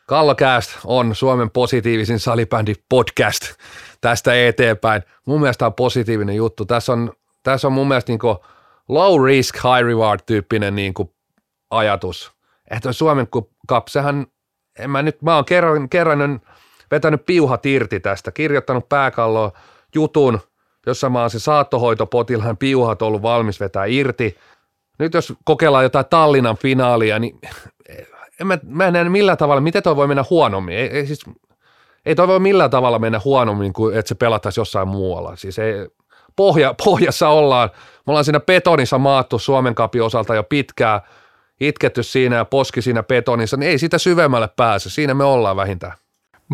Kallokääst on Suomen positiivisin salibändi podcast tästä eteenpäin. Mun mielestä on positiivinen juttu. Tässä on, tässä on mun mielestä niin low risk, high reward tyyppinen niin ajatus. Että Suomen Cup, sehän, en mä nyt, mä oon kerran, kerran vetänyt piuhat irti tästä, kirjoittanut pääkalloa jutun, jossa mä oon se saattohoitopotilaan piuhat ollut valmis vetää irti. Nyt jos kokeillaan jotain Tallinnan finaalia, niin en mä, mä en näe millään tavalla, miten toi voi mennä huonommin. Ei, ei, siis, ei toi voi millään tavalla mennä huonommin kuin että se pelattaisi jossain muualla. Siis ei, pohja, pohjassa ollaan, me ollaan siinä betonissa maattu Suomen kapin osalta jo pitkään, itketty siinä ja poski siinä betonissa, niin ei sitä syvemmälle pääse. Siinä me ollaan vähintään.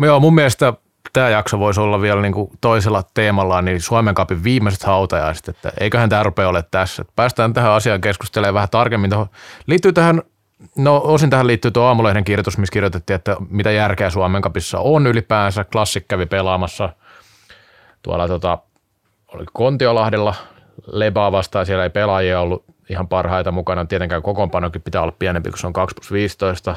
Joo, mun mielestä tämä jakso voisi olla vielä niin kuin toisella teemalla, niin Suomen kapin viimeiset hautajaiset, että eiköhän tämä rupea ole tässä. Päästään tähän asiaan keskustelemaan vähän tarkemmin. Tuohon, liittyy tähän, no osin tähän liittyy tuo aamulehden kirjoitus, missä kirjoitettiin, että mitä järkeä Suomen kapissa on ylipäänsä. Klassik kävi pelaamassa tuolla tota, oli Kontiolahdella Lebaa vastaan, siellä ei pelaajia ollut ihan parhaita mukana. Tietenkään kokoonpanokin pitää olla pienempi, kun se on 2 plus 15.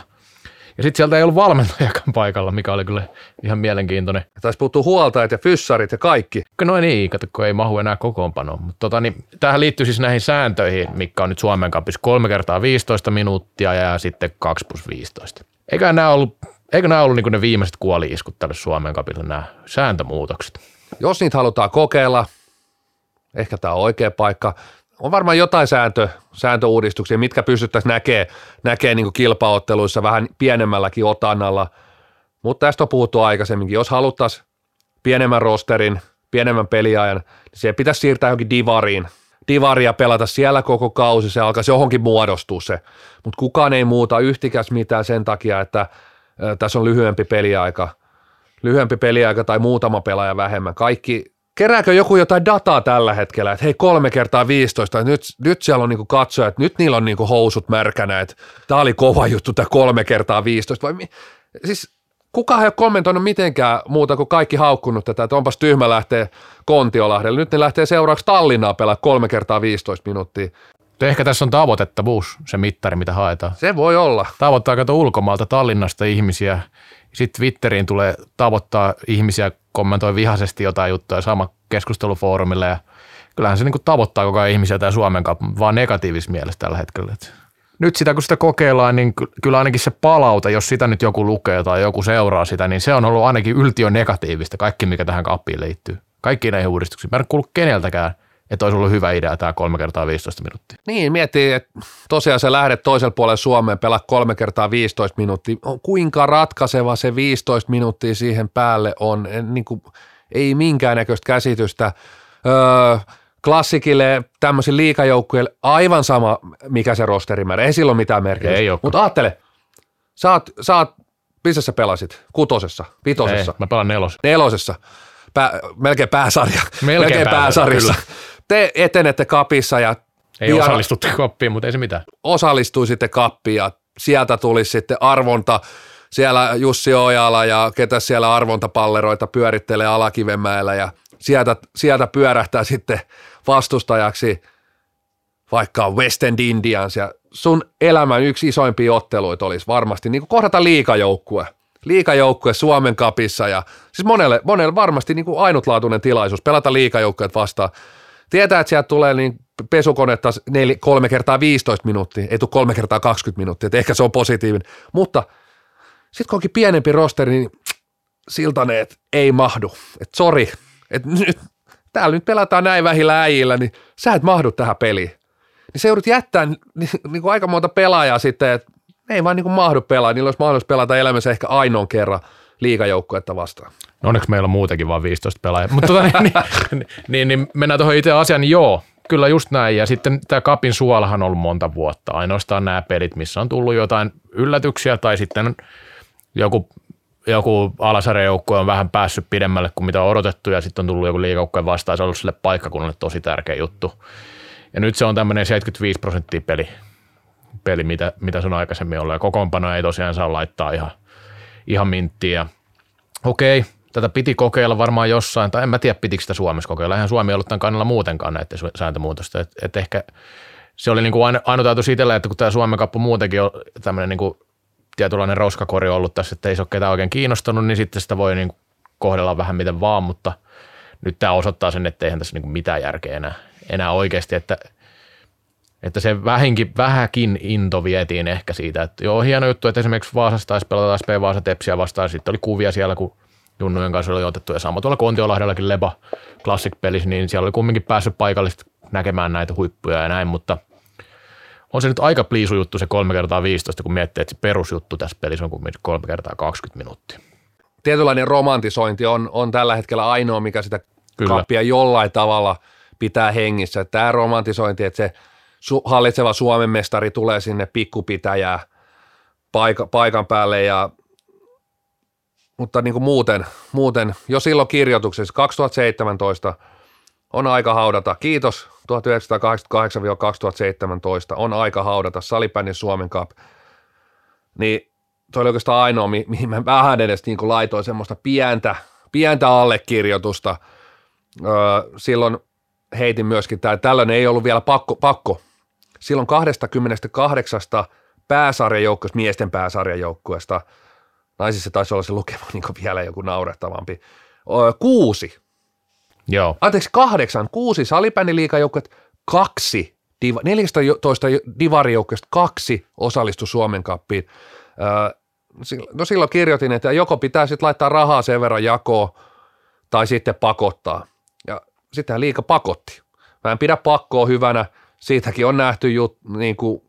Ja sitten sieltä ei ollut valmentajakaan paikalla, mikä oli kyllä ihan mielenkiintoinen. Taisi puuttua huoltajat ja fyssarit ja kaikki. No niin, kato, kun ei mahu enää kokoonpanoon. Mutta tota, niin, tämähän liittyy siis näihin sääntöihin, mikä on nyt Suomen kapissa 3 kertaa 15 minuuttia ja sitten 2 plus 15. Eikä nämä ollut, eikö nämä ollut niin ne viimeiset kuoli-iskut tälle Suomen kapille, nämä sääntömuutokset? Jos niitä halutaan kokeilla, ehkä tämä on oikea paikka. On varmaan jotain sääntö, sääntöuudistuksia, mitkä pystyttäisiin näkemään, näkee niin kilpaotteluissa vähän pienemmälläkin otannalla. Mutta tästä on puhuttu aikaisemminkin. Jos haluttaisiin pienemmän rosterin, pienemmän peliajan, niin se pitäisi siirtää johonkin divariin. Divaria pelata siellä koko kausi, se alkaisi johonkin muodostua se. Mutta kukaan ei muuta yhtikäs mitään sen takia, että tässä on lyhyempi peliaika. Lyhyempi peliaika tai muutama pelaaja vähemmän. Kaikki kerääkö joku jotain dataa tällä hetkellä, että hei kolme kertaa 15, että nyt, nyt siellä on niinku katsoja, että nyt niillä on niinku housut märkänä, että tämä oli kova juttu tämä kolme kertaa 15, vai mi- siis kukaan ei ole kommentoinut mitenkään muuta kuin kaikki haukkunut tätä, että onpas tyhmä lähteä Kontiolahdelle. Nyt ne lähtee seuraavaksi Tallinnaa pelaa kolme kertaa 15 minuuttia. Ehkä tässä on tavoitettavuus, se mittari, mitä haetaan. Se voi olla. Tavoittaa kato ulkomaalta Tallinnasta ihmisiä. Sitten Twitteriin tulee tavoittaa ihmisiä kommentoi vihaisesti jotain juttuja sama keskustelufoorumille ja kyllähän se niin kuin tavoittaa koko ajan ihmisiä tämä Suomen kanssa, vaan negatiivisessa mielessä tällä hetkellä. Nyt sitä kun sitä kokeillaan, niin kyllä ainakin se palaute, jos sitä nyt joku lukee tai joku seuraa sitä, niin se on ollut ainakin yltiö negatiivista, kaikki mikä tähän kappiin liittyy. Kaikki näihin uudistuksiin. Mä en kuullut keneltäkään, että olisi ollut hyvä idea tämä kolme kertaa 15 minuuttia. Niin, miettii, että tosiaan se lähdet toisella puolella Suomeen, pelaa kolme kertaa 15 minuuttia. Kuinka ratkaiseva se 15 minuuttia siihen päälle on? En, niin kuin, ei minkäännäköistä käsitystä. Öö, klassikille, tämmöisille liikajoukkueille aivan sama, mikä se rosterimäärä. Ei silloin mitään merkitystä. Ei Mutta ajattele, sä oot, sä oot, missä sä pelasit? Kutosessa, vitosessa? Ei, mä pelaan nelosessa. Nelosessa. Pää, melkein pääsarja. Melkein, melkein pääsarjassa. Te etenette kapissa ja ei viera... osallistutte kappiin, mutta ei se mitään. Osallistuisitte kappiin ja sieltä tulisi sitten arvonta, siellä Jussi Ojala ja ketä siellä arvontapalleroita pyörittelee Alakivenmäellä ja sieltä, sieltä pyörähtää sitten vastustajaksi vaikka West End Indians ja sun elämän yksi isoimpia otteluita olisi varmasti niin kuin kohdata liikajoukkue. Liikajoukkue Suomen kapissa ja siis monelle, monelle varmasti niin kuin ainutlaatuinen tilaisuus pelata liikajoukkueet vastaan. Tietää, että sieltä tulee niin pesukonetta 3 kertaa 15 minuuttia, ei tule 3 kertaa 20 minuuttia, että ehkä se on positiivinen. Mutta sitten kun onkin pienempi rosteri, niin siltaneet ei mahdu. Että sori, että nyt, täällä nyt pelataan näin vähillä äijillä, niin sä et mahdu tähän peliin. Niin se joudut jättää niin, niin kuin aika monta pelaajaa sitten, että ei vaan niin kuin mahdu pelaa. Niillä olisi mahdollisuus pelata elämänsä ehkä ainoan kerran liikajoukkuetta vastaan. No onneksi meillä on muutenkin vain 15 pelaajaa. Mutta tota, niin, niin, niin, niin, mennään tuohon itse asiaan, niin joo, kyllä just näin. Ja sitten tämä Kapin suolahan on ollut monta vuotta. Ainoastaan nämä pelit, missä on tullut jotain yllätyksiä tai sitten joku, joku alasarjajoukkue on vähän päässyt pidemmälle kuin mitä on odotettu ja sitten on tullut joku liikaukkojen vastaan. Se on ollut sille paikkakunnalle tosi tärkeä juttu. Ja nyt se on tämmöinen 75 prosenttia peli, peli mitä, mitä se on aikaisemmin ollut. Ja kokoonpano ei tosiaan saa laittaa ihan, ihan minttiä. Okei, tätä piti kokeilla varmaan jossain, tai en mä tiedä pitikö sitä Suomessa kokeilla. Eihän Suomi ollut tämän kannalla muutenkaan näiden sääntömuutosta. Et, et ehkä se oli niin kuin ainut ajatus itsellä, että kun tämä Suomen kappu muutenkin on tämmöinen niin kuin tietynlainen roskakori ollut tässä, että ei se ole ketään oikein kiinnostunut, niin sitten sitä voi niin kuin kohdella vähän miten vaan, mutta nyt tämä osoittaa sen, että eihän tässä niin kuin mitään järkeä enää, enää oikeasti, että, että se vähinkin, vähäkin into vietiin ehkä siitä, että joo, hieno juttu, että esimerkiksi Vaasassa taisi pelata SP Vaasa Tepsiä vastaan, sitten oli kuvia siellä, kun Junnujen kanssa oli otettu ja sama tuolla Kontiolahdellakin Leba Classic-pelissä, niin siellä oli kumminkin päässyt paikallisesti näkemään näitä huippuja ja näin, mutta on se nyt aika pliisu juttu se 3 kertaa 15, kun miettii, että se perusjuttu tässä pelissä on kumminkin 3 kertaa 20 minuuttia. Tietynlainen romantisointi on, on tällä hetkellä ainoa, mikä sitä Kyllä. kappia jollain tavalla pitää hengissä. Tämä romantisointi, että se su- hallitseva Suomen mestari tulee sinne pikkupitäjää paika, paikan päälle ja mutta niin kuin muuten, muuten, jo silloin kirjoituksessa 2017 on aika haudata. Kiitos 1988-2017 on aika haudata Salipännin Suomen Cup. Niin toi oli oikeastaan ainoa, mi- mihin mä vähän edes niin kuin laitoin semmoista pientä, pientä allekirjoitusta. Öö, silloin heitin myöskin, että tällöin ei ollut vielä pakko, pakko silloin 28 pääsarjajoukkueesta, miesten pääsarjajoukkueesta, naisissa taisi olla se lukema niin vielä joku naurettavampi, ö, kuusi, Joo. anteeksi kahdeksan, kuusi salibändiliikajoukkuet, kaksi, diva, 14 divarijoukkueesta kaksi osallistu Suomen kappiin. Ö, sil- no silloin kirjoitin, että joko pitää sitten laittaa rahaa sen verran jakoon, tai sitten pakottaa. Ja sitähän liika pakotti. Mä en pidä pakkoa hyvänä. Siitäkin on nähty jut, niin kuin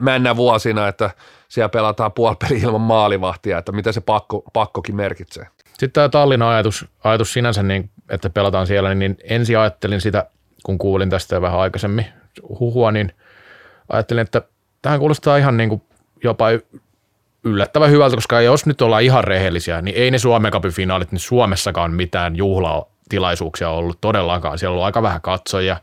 männä vuosina, että siellä pelataan puolipeli ilman maalivahtia, että mitä se pakko, pakkokin merkitsee. Sitten tämä Tallinnan ajatus, ajatus sinänsä, niin, että pelataan siellä, niin ensin ajattelin sitä, kun kuulin tästä vähän aikaisemmin huhua, niin ajattelin, että tähän kuulostaa ihan niin kuin jopa yllättävän hyvältä, koska jos nyt ollaan ihan rehellisiä, niin ei ne Suomen Cupin finaalit niin Suomessakaan mitään juhlatilaisuuksia ollut todellakaan. Siellä on ollut aika vähän katsojia.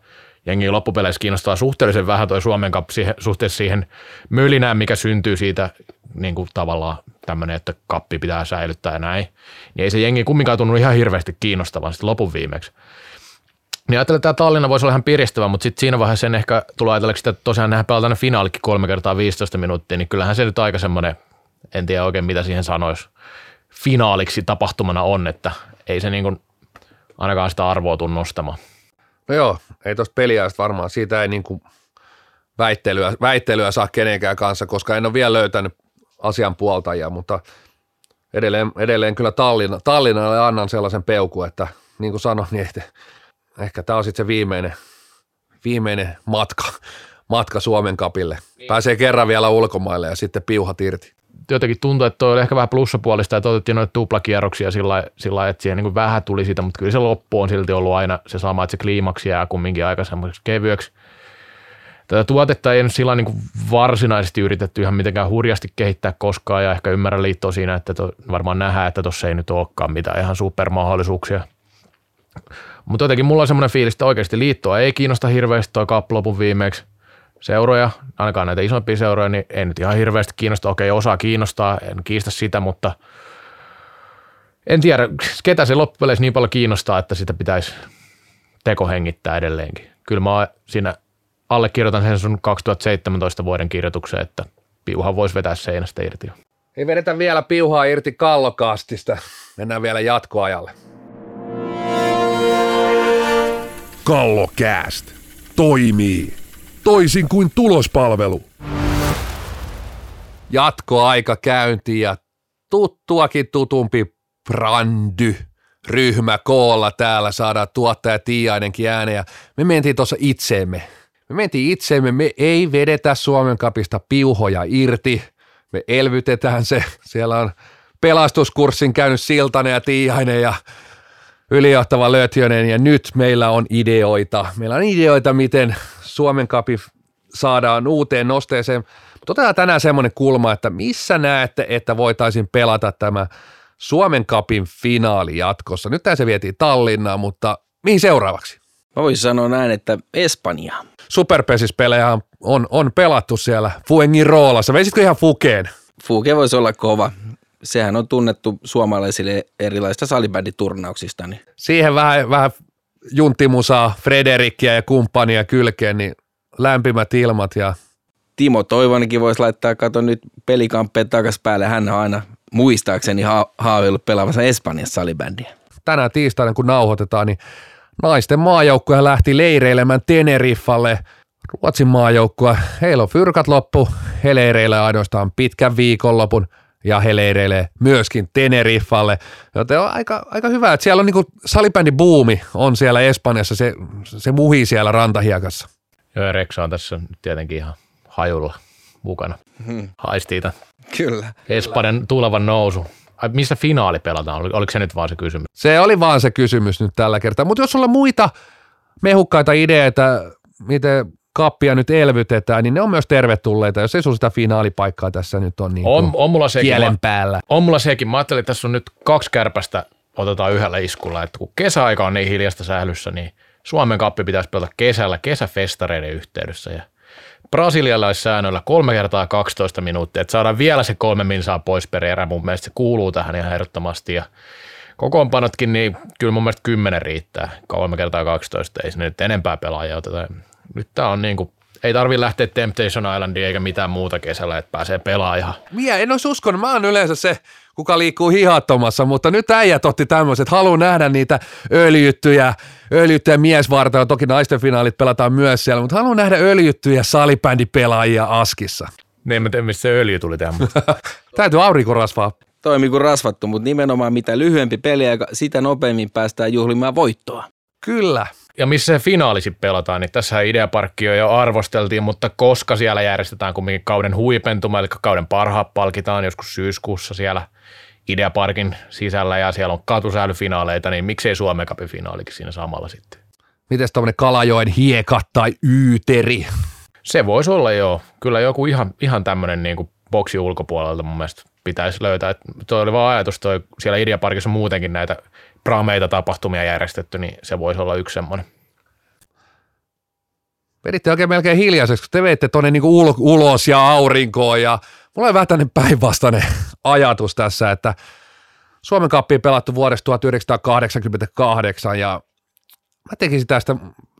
Jengi loppupeleissä kiinnostaa suhteellisen vähän toi Suomen Cup siihen, suhteessa siihen mölinään, mikä syntyy siitä niin kuin tavallaan tämmöinen, että kappi pitää säilyttää ja näin. Niin ei se jengi kumminkaan tunnu ihan hirveästi kiinnostavan sitten lopun viimeksi. Niin ajattelin, että tämä Tallinna voisi olla ihan piristävä, mutta sitten siinä vaiheessa sen ehkä tulee ajatelleeksi, että tosiaan nehän pelataan finaalikin kolme kertaa 15 minuuttia, niin kyllähän se nyt aika semmoinen, en tiedä oikein mitä siihen sanoisi, finaaliksi tapahtumana on, että ei se niin kuin ainakaan sitä arvoa tunnu nostamaan. No joo, ei tuosta peliajasta varmaan, siitä ei niin kuin väittelyä, väittelyä saa kenenkään kanssa, koska en ole vielä löytänyt asian puoltajia, mutta edelleen, edelleen kyllä Tallinna, Tallinnalle annan sellaisen peukun, että niin kuin sanoin, niin ehkä, ehkä tämä on sitten se viimeinen, viimeinen matka, matka Suomen kapille. Pääsee kerran vielä ulkomaille ja sitten piuhat irti. Jotenkin tuntuu, että toi oli ehkä vähän plussapuolista, että otettiin noita tuplakierroksia sillä lailla- että siihen niin kuin vähän tuli siitä, mutta kyllä se loppu on silti ollut aina se sama, että se kliimaksi jää kumminkin aika semmoiseksi kevyeksi. Tätä tuotetta ei nyt sillä niin varsinaisesti yritetty ihan mitenkään hurjasti kehittää koskaan ja ehkä ymmärrän liittoa siinä, että to, varmaan nähdään, että tuossa ei nyt olekaan mitään ihan supermahdollisuuksia. Mutta jotenkin mulla on semmoinen fiilis, että oikeasti liittoa ei kiinnosta hirveästi toi kaap lopun viimeksi seuroja, ainakaan näitä isompia seuroja, niin ei nyt ihan hirveästi kiinnosta. Okei, osa kiinnostaa, en kiistä sitä, mutta en tiedä, ketä se loppupeleissä niin paljon kiinnostaa, että sitä pitäisi tekohengittää edelleenkin. Kyllä mä siinä allekirjoitan sen sun 2017 vuoden kirjoituksen, että piuhan voisi vetää seinästä irti. Ei vedetä vielä piuhaa irti kallokastista. Mennään vielä jatkoajalle. Kallokääst toimii toisin kuin tulospalvelu. Jatkoaika käynti ja tuttuakin tutumpi brandy ryhmä koolla täällä saadaan tuottaja Tiiainenkin ääneen. Me mentiin tuossa itseemme. Me mentiin itseemme, me ei vedetä Suomen kapista piuhoja irti. Me elvytetään se. Siellä on pelastuskurssin käynyt Siltanen ja Tiiainen ja ylijohtava Lötjönen ja nyt meillä on ideoita. Meillä on ideoita, miten Suomen kapi saadaan uuteen nosteeseen. Mutta otetaan tänään semmoinen kulma, että missä näette, että voitaisiin pelata tämä Suomen kapin finaali jatkossa. Nyt se vietiin Tallinnaan, mutta mihin seuraavaksi? Mä voisin sanoa näin, että Espanja. Superpesispelejä on, on pelattu siellä Fuengin roolassa. Veisitkö ihan Fukeen? Fuke voisi olla kova. Sehän on tunnettu suomalaisille erilaisista salibänditurnauksista. Niin Siihen vähän, vähän junttimusaa, Frederikkiä ja kumppania kylkeen, niin lämpimät ilmat ja Timo Toivonenkin voisi laittaa, kato nyt pelikamppeen takas päälle. Hän on aina muistaakseni ha- haaveillut pelaavassa Espanjassa salibändiä. tänään tiistaina, kun nauhoitetaan, niin naisten maajoukkue lähti leireilemään Teneriffalle. Ruotsin maajoukkue, heillä on fyrkat loppu, he leireilee ainoastaan pitkän viikonlopun ja he leireilee myöskin Teneriffalle. Joten on aika, aika hyvä, että siellä on niinku salibändibuumi on siellä Espanjassa, se, se muhii siellä rantahiekassa. Joo, ja Reksa on tässä nyt tietenkin ihan hajulla mukana. Haistii tämän Kyllä. Espanjan tulevan nousu. Ai, missä finaali pelataan? Ol- Oliko se nyt vaan se kysymys? Se oli vaan se kysymys nyt tällä kertaa. Mutta jos sulla on muita mehukkaita ideoita, miten kappia nyt elvytetään, niin ne on myös tervetulleita, jos ei sulla sitä finaalipaikkaa tässä nyt on niin On, on, mulla sekin, kielen päällä. on mulla sekin. Mä ajattelin, että tässä on nyt kaksi kärpästä otetaan yhdellä iskulla. Että kun kesäaika on niin hiljasta sählyssä, niin Suomen kappi pitäisi pelata kesällä kesäfestareiden yhteydessä. Ja brasilialaissäännöllä kolme kertaa 12 minuuttia, että saadaan vielä se kolme minsaa pois per erä. Mun mielestä se kuuluu tähän ihan ehdottomasti. Ja kokoonpanotkin, niin kyllä mun mielestä 10 riittää. Kolme kertaa 12, ei sinne nyt enempää pelaajia oteta. Nyt tää on niin kuin ei tarvi lähteä Temptation Islandiin eikä mitään muuta kesällä, että pääsee pelaamaan ihan. Mie en olisi uskonut, mä oon yleensä se, kuka liikkuu hihattomassa, mutta nyt äijät otti tämmöiset, haluaa nähdä niitä öljyttyjä, öljyttyjä miesvartoja, toki naisten finaalit pelataan myös siellä, mutta haluaa nähdä öljyttyjä salibändipelaajia Askissa. Niin mä tiedä, mistä se öljy tuli tähän, mutta Täytyy aurinkorasvaa. Toimi kuin rasvattu, mutta nimenomaan mitä lyhyempi peliaika, sitä nopeammin päästään juhlimaan voittoa. Kyllä. Ja missä se finaali sitten pelataan, niin tässä Ideaparkki jo arvosteltiin, mutta koska siellä järjestetään kumminkin kauden huipentuma, eli kauden parhaat palkitaan joskus syyskuussa siellä Ideaparkin sisällä ja siellä on katusäilyfinaaleita, niin miksei Suomen Cupin finaalikin siinä samalla sitten. Mites tuommoinen Kalajoen hiekat tai yyteri? Se voisi olla jo, kyllä joku ihan, ihan tämmöinen niin kuin boksi ulkopuolelta mun mielestä pitäisi löytää. Toi oli vaan ajatus, toi, siellä Ideaparkissa on muutenkin näitä prameita tapahtumia järjestetty, niin se voisi olla yksi semmoinen. Veditte oikein melkein hiljaiseksi, kun te veitte tuonne niinku ul- ulos ja aurinkoon ja mulla on vähän tämmöinen päinvastainen ajatus tässä, että Suomen kappi pelattu vuodesta 1988 ja mä tekisin tästä,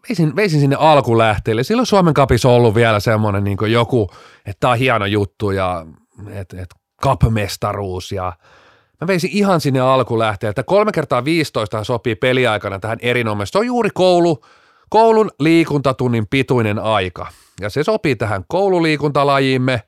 veisin, veisin sinne alkulähteelle. Silloin Suomen kapissa on ollut vielä semmoinen niin joku, että tämä on hieno juttu ja että et, kapmestaruus ja mä veisin ihan sinne alkulähteelle, että kolme kertaa 15 sopii peliaikana tähän erinomaisesti. Se on juuri koulu, koulun liikuntatunnin pituinen aika ja se sopii tähän koululiikuntalajiimme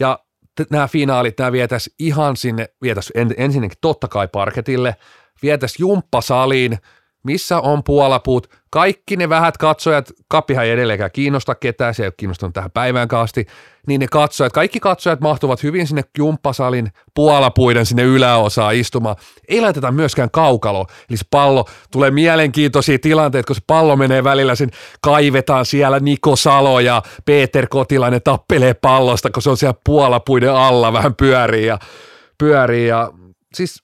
ja t- nämä finaalit, nämä vietäisi ihan sinne, vietäisi en, ensinnäkin totta kai parketille, vietäisi jumppasaliin, missä on puolapuut, kaikki ne vähät katsojat, kappihan ei edelleenkään kiinnosta ketään, se ei ole kiinnostunut tähän päivään kaasti, niin ne katsojat, kaikki katsojat mahtuvat hyvin sinne jumppasalin puolapuiden sinne yläosaan istumaan. Ei laiteta myöskään kaukalo, eli se pallo tulee mielenkiintoisia tilanteita, kun se pallo menee välillä, sen kaivetaan siellä Niko Salo ja Peter Kotilainen tappelee pallosta, kun se on siellä puolapuiden alla vähän pyörii ja pyörii ja siis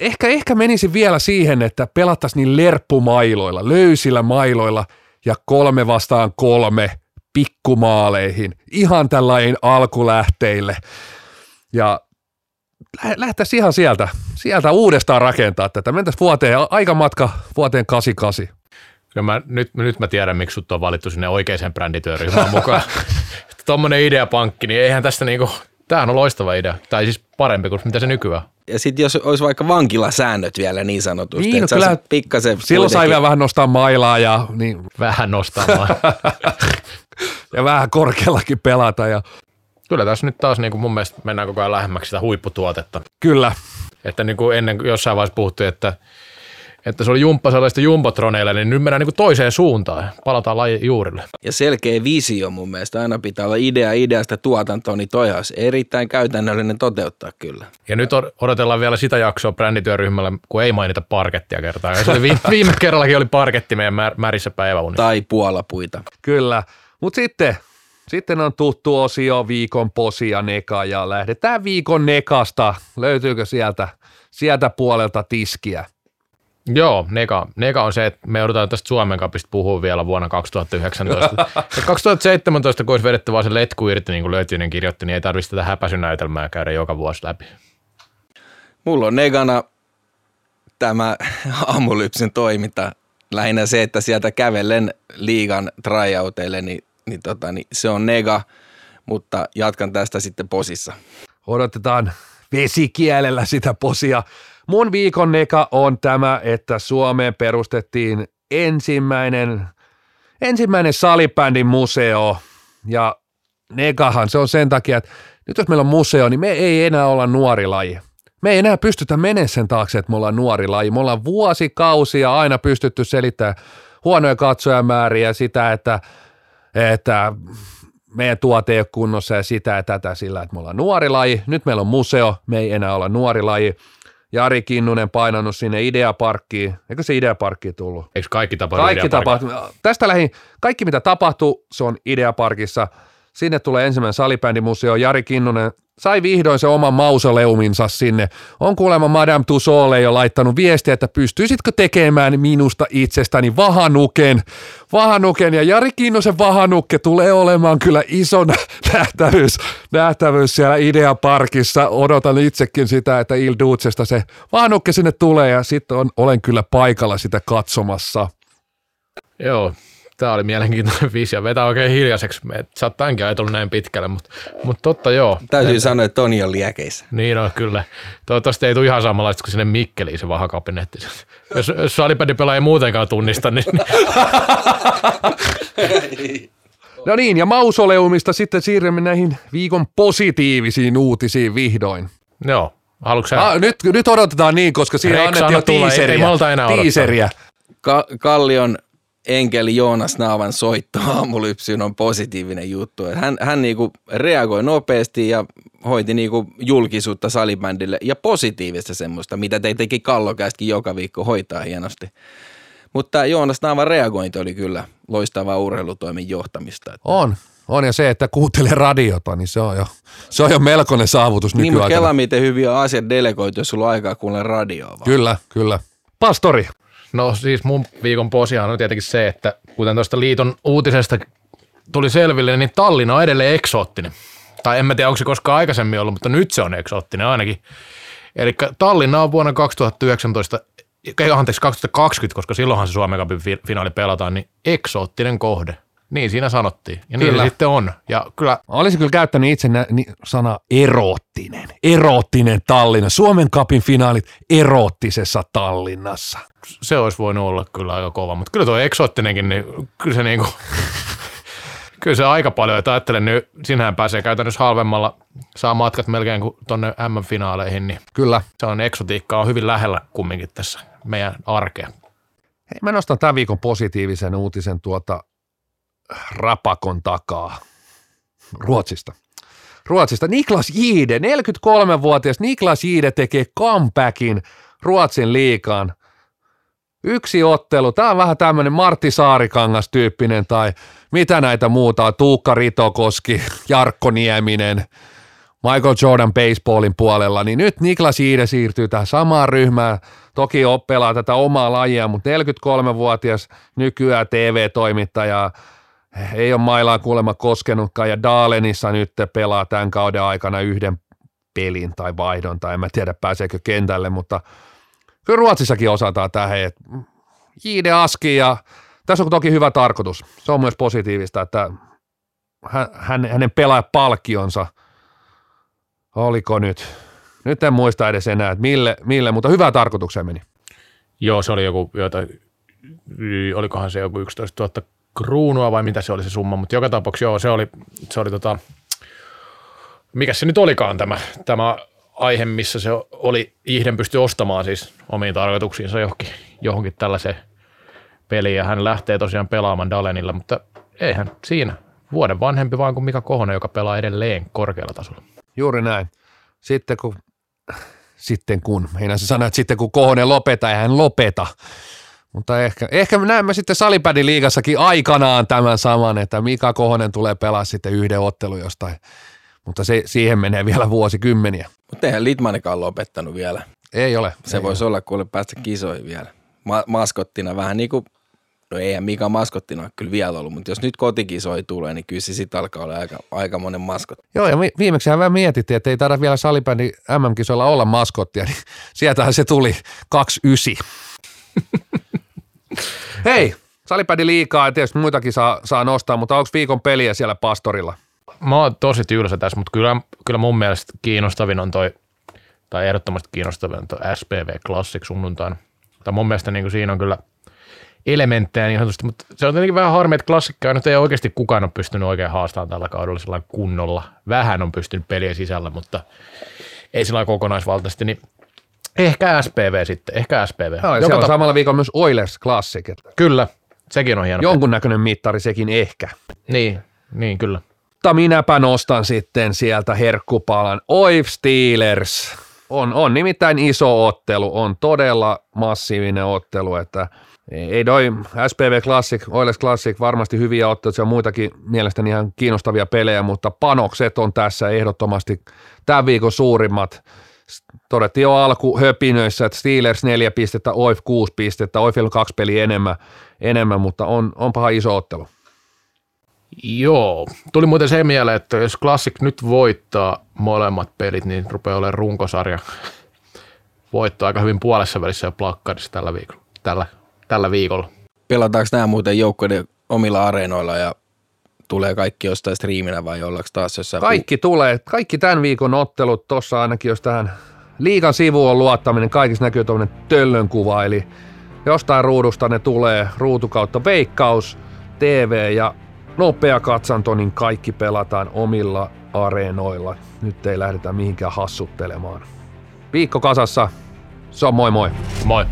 ehkä, ehkä menisin vielä siihen, että pelattaisiin niin lerppumailoilla, löysillä mailoilla ja kolme vastaan kolme pikkumaaleihin, ihan tällainen alkulähteille. Ja lä- lähtäisiin ihan sieltä, sieltä uudestaan rakentaa tätä. Mentäisiin vuoteen, aikamatka vuoteen 88. Kyllä mä, nyt, nyt mä tiedän, miksi sut on valittu sinne oikeaan brändityöryhmään mukaan. Tuommoinen ideapankki, niin eihän tästä niinku, tämähän on loistava idea. Tai siis parempi kuin mitä se nykyään. Ja sitten jos olisi vaikka vankilasäännöt vielä niin sanotusti, Niin, no että kyllä pikkasen Silloin sai kuitenkin- vielä vähän nostaa mailaa ja, niin, Vähän nostamaan. ja vähän korkeallakin pelata. Ja, Kyllä tässä nyt taas niin kuin mun mielestä mennään koko ajan lähemmäksi sitä huipputuotetta. kyllä, Että niin kuin ennen jossain vaiheessa puhuttiin, että, että se oli jumppa sellaista jumbotroneilla, niin nyt mennään niin kuin toiseen suuntaan. Palataan lajin juurille. Ja selkeä visio mun mielestä. Aina pitää olla idea ideasta tuotantoa, niin toi olisi erittäin käytännöllinen toteuttaa kyllä. Ja nyt od- odotellaan vielä sitä jaksoa brändityöryhmällä, kun ei mainita parkettia kertaa. Ja se oli viime, viime kerrallakin oli parketti meidän mä, märissä päiväunissa. Tai puolapuita. Kyllä. Mutta sitten, sitten on tuttu osio viikon posia neka ja lähdetään viikon nekasta. Löytyykö sieltä, sieltä puolelta tiskiä? Joo, neka, neka on se, että me joudutaan tästä Suomen kapista puhua vielä vuonna 2019. Ja 2017, kun olisi vedetty vaan se letku irti, niin kuin Löytyinen kirjoitti, niin ei tarvitsisi tätä häpäisynäytelmää käydä joka vuosi läpi. Mulla on negana tämä aamulypsyn toiminta. Lähinnä se, että sieltä kävellen liigan tryouteille, niin, niin, tota, niin se on nega, mutta jatkan tästä sitten posissa. Odotetaan vesikielellä sitä posia. Mun viikon neka on tämä, että Suomeen perustettiin ensimmäinen, ensimmäinen salibändin museo. Ja nekahan se on sen takia, että nyt jos meillä on museo, niin me ei enää olla nuori laji. Me ei enää pystytä menemään sen taakse, että me ollaan nuori laji. Me ollaan vuosikausia aina pystytty selittämään huonoja katsojamääriä sitä, että, että meidän tuote ei ole kunnossa ja sitä ja tätä sillä, että me ollaan nuori laji. Nyt meillä on museo, me ei enää olla nuori laji. Jari Kinnunen painanut sinne Ideaparkkiin. Eikö se Ideaparkkiin tullut? Eikö kaikki tapahdu Kaikki tapahtuu. Tästä lähin, kaikki mitä tapahtuu, se on Ideaparkissa. Sinne tulee ensimmäinen salibändimuseo. Jari Kinnunen sai vihdoin se oman mausoleuminsa sinne. On kuulemma Madame Tussauds jo laittanut viestiä, että pystyisitkö tekemään minusta itsestäni vahanuken. Vahanuken ja Jari Kinnusen vahanukke tulee olemaan kyllä iso nä- nähtävyys, nähtävyys siellä Ideaparkissa. Odotan itsekin sitä, että Il Ducesta se vahanukke sinne tulee ja sitten olen kyllä paikalla sitä katsomassa. Joo, Tämä oli mielenkiintoinen visio. Vetää oikein hiljaiseksi. Sä oot tämänkin ajatellut näin pitkälle, mutta, mutta totta joo. Täytyy sanoa, että Toni on liekeissä. Niin on kyllä. Toivottavasti ei tule ihan samanlaista kuin sinne Mikkeliin se vahakabinetti. Jos, jos pelaa ei muutenkaan tunnista, niin No niin, ja mausoleumista sitten siirrymme näihin viikon positiivisiin uutisiin vihdoin. joo. Haluatko sä? Ah, nyt, nyt odotetaan niin, koska siinä Rex, annettiin jo ei- tiiseriä. ei malta enää tiiseriä. Ka- Kallion enkeli Joonas Naavan soitto aamulypsyyn on positiivinen juttu. Hän, hän niinku reagoi nopeasti ja hoiti niinku julkisuutta salibändille ja positiivista semmoista, mitä teitäkin kallokästkin joka viikko hoitaa hienosti. Mutta Joonas Naavan reagointi oli kyllä loistavaa urheilutoimen johtamista. Että On, on ja se, että kuuntelee radiota, niin se on jo, se on jo melkoinen saavutus niin, mutta nykyaikana. kela miten hyviä asiat delegoitu, jos sulla on aikaa kuunnella radioa vaan. Kyllä, kyllä. Pastori, No siis mun viikon posiaan on tietenkin se, että kuten tuosta liiton uutisesta tuli selville, niin Tallinna on edelleen eksoottinen. Tai en mä tiedä, onko se koskaan aikaisemmin ollut, mutta nyt se on eksoottinen ainakin. Eli Tallinna on vuonna 2019, ei, anteeksi 2020, koska silloinhan se Suomen Cupin fi- finaali pelataan, niin eksoottinen kohde. Niin siinä sanottiin. Ja niin Kyllä. se sitten on. Ja kyllä Mä olisin kyllä käyttänyt itse nä, ni, sana eroottinen. Eroottinen Tallinna. Suomen kapin finaalit eroottisessa Tallinnassa. se olisi voinut olla kyllä aika kova, mutta kyllä tuo eksoottinenkin, niin kyllä se niinku, kyllä se aika paljon, että ajattelen, niin sinähän pääsee käytännössä halvemmalla, saa matkat melkein kuin tonne M-finaaleihin, niin Kyllä. se on eksotiikka on hyvin lähellä kumminkin tässä meidän arkea. Hei, mä nostan tämän viikon positiivisen uutisen tuota Rapakon takaa Ruotsista. Ruotsista. Niklas Jide, 43-vuotias Niklas Jide tekee comebackin Ruotsin liikaan. Yksi ottelu, tämä on vähän tämmöinen Martti Saarikangas tyyppinen tai mitä näitä muuta Tuukka Ritokoski, Jarkko Nieminen, Michael Jordan baseballin puolella, niin nyt Niklas Iide siirtyy tähän samaan ryhmään. Toki oppelaa tätä omaa lajia, mutta 43-vuotias nykyään TV-toimittaja, ei ole mailaa kuulemma koskenutkaan ja Daalenissa nyt pelaa tämän kauden aikana yhden pelin tai vaihdon tai en mä tiedä pääseekö kentälle, mutta kyllä Ruotsissakin osataan tähän, että Jiide Aski ja tässä on toki hyvä tarkoitus. Se on myös positiivista, että hän, hän, hänen pelaajapalkkionsa, oliko nyt, nyt en muista edes enää, että mille, mille mutta hyvää tarkoitukseen meni. Joo, se oli joku, joita, olikohan se joku 11 000 kruunua vai mitä se oli se summa, mutta joka tapauksessa joo, se oli, se oli tota, mikä se nyt olikaan tämä, tämä aihe, missä se oli, Ihden pystyi ostamaan siis omiin tarkoituksiinsa johonkin, johonkin tällaiseen peliin ja hän lähtee tosiaan pelaamaan Dalenilla, mutta eihän siinä. Vuoden vanhempi vaan kuin Mika Kohonen, joka pelaa edelleen korkealla tasolla. Juuri näin. Sitten kun, sitten kun, meinaan se sanoa, että sitten kun Kohonen lopeta, ei hän lopeta. Mutta ehkä, ehkä me näemme sitten Salipädin liigassakin aikanaan tämän saman, että Mika Kohonen tulee pelaa sitten yhden ottelun jostain. Mutta se, siihen menee vielä vuosikymmeniä. Mutta eihän Litmanikaan lopettanut vielä. Ei ole. Se ei voisi olla kuule päästä kisoihin vielä. Ma- maskottina vähän niin kuin, no eihän Mika maskottina ole kyllä vielä ollut, mutta jos nyt kotikisoi tulee, niin kyllä se sitten alkaa olla aika, aika monen maskot. Joo, ja vi- viimeksi vähän mietittiin, että ei taida vielä salibändi MM-kisoilla olla maskottia, niin sieltähän se tuli 29. Hei, salibändi liikaa ja tietysti muitakin saa, saa nostaa, mutta onko viikon peliä siellä pastorilla? Mä oon tosi tylsä tässä, mutta kyllä, kyllä mun mielestä kiinnostavin on toi, tai ehdottomasti kiinnostavin on toi SPV Classic sunnuntaina. Tai mun mielestä niin siinä on kyllä elementtejä niin sanotusti, mutta se on tietenkin vähän harmi, että klassikkaa nyt ei oikeasti kukaan ole pystynyt oikein haastamaan tällä kaudella sillä kunnolla. Vähän on pystynyt peliä sisällä, mutta ei sillä kokonaisvaltaisesti, niin ehkä SPV sitten, ehkä SPV. Ja Joka on tap- samalla viikolla myös Oilers Classic. että Kyllä, sekin on hieno. Jonkunnäköinen mittari sekin ehkä. Niin, niin kyllä. Mutta minäpä nostan sitten sieltä herkkupalan. Oif Steelers. On, on nimittäin iso ottelu, on todella massiivinen ottelu, että ei toi SPV Classic, Oilers Classic varmasti hyviä otteluita, on muitakin mielestäni ihan kiinnostavia pelejä, mutta panokset on tässä ehdottomasti tämän viikon suurimmat. Todettiin jo alku höpinöissä, että Steelers neljä pistettä, Oif kuusi pistettä, Oifilla on kaksi peliä enemmän, enemmän mutta on, onpahan iso ottelu. Joo, tuli muuten se mieleen, että jos Classic nyt voittaa molemmat pelit, niin rupeaa olemaan runkosarja voitto aika hyvin puolessa välissä jo plakkarissa tällä viikolla. Tällä, tällä viikolla. Pelataanko nämä muuten joukkueiden omilla areenoilla ja tulee kaikki jostain striiminä vai ollaanko taas jossain? Kaikki tulee, kaikki tämän viikon ottelut, tuossa ainakin jos tähän liikan sivuun luottaminen, kaikissa näkyy tuommoinen töllön kuva, eli jostain ruudusta ne tulee, ruutu kautta veikkaus, TV ja nopea katsanto, niin kaikki pelataan omilla areenoilla. Nyt ei lähdetä mihinkään hassuttelemaan. Viikko kasassa, se on moi moi. Moi.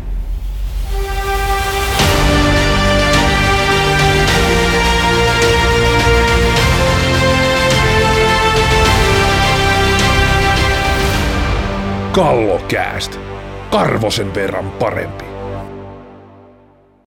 Kallokääst. Karvosen verran parempi.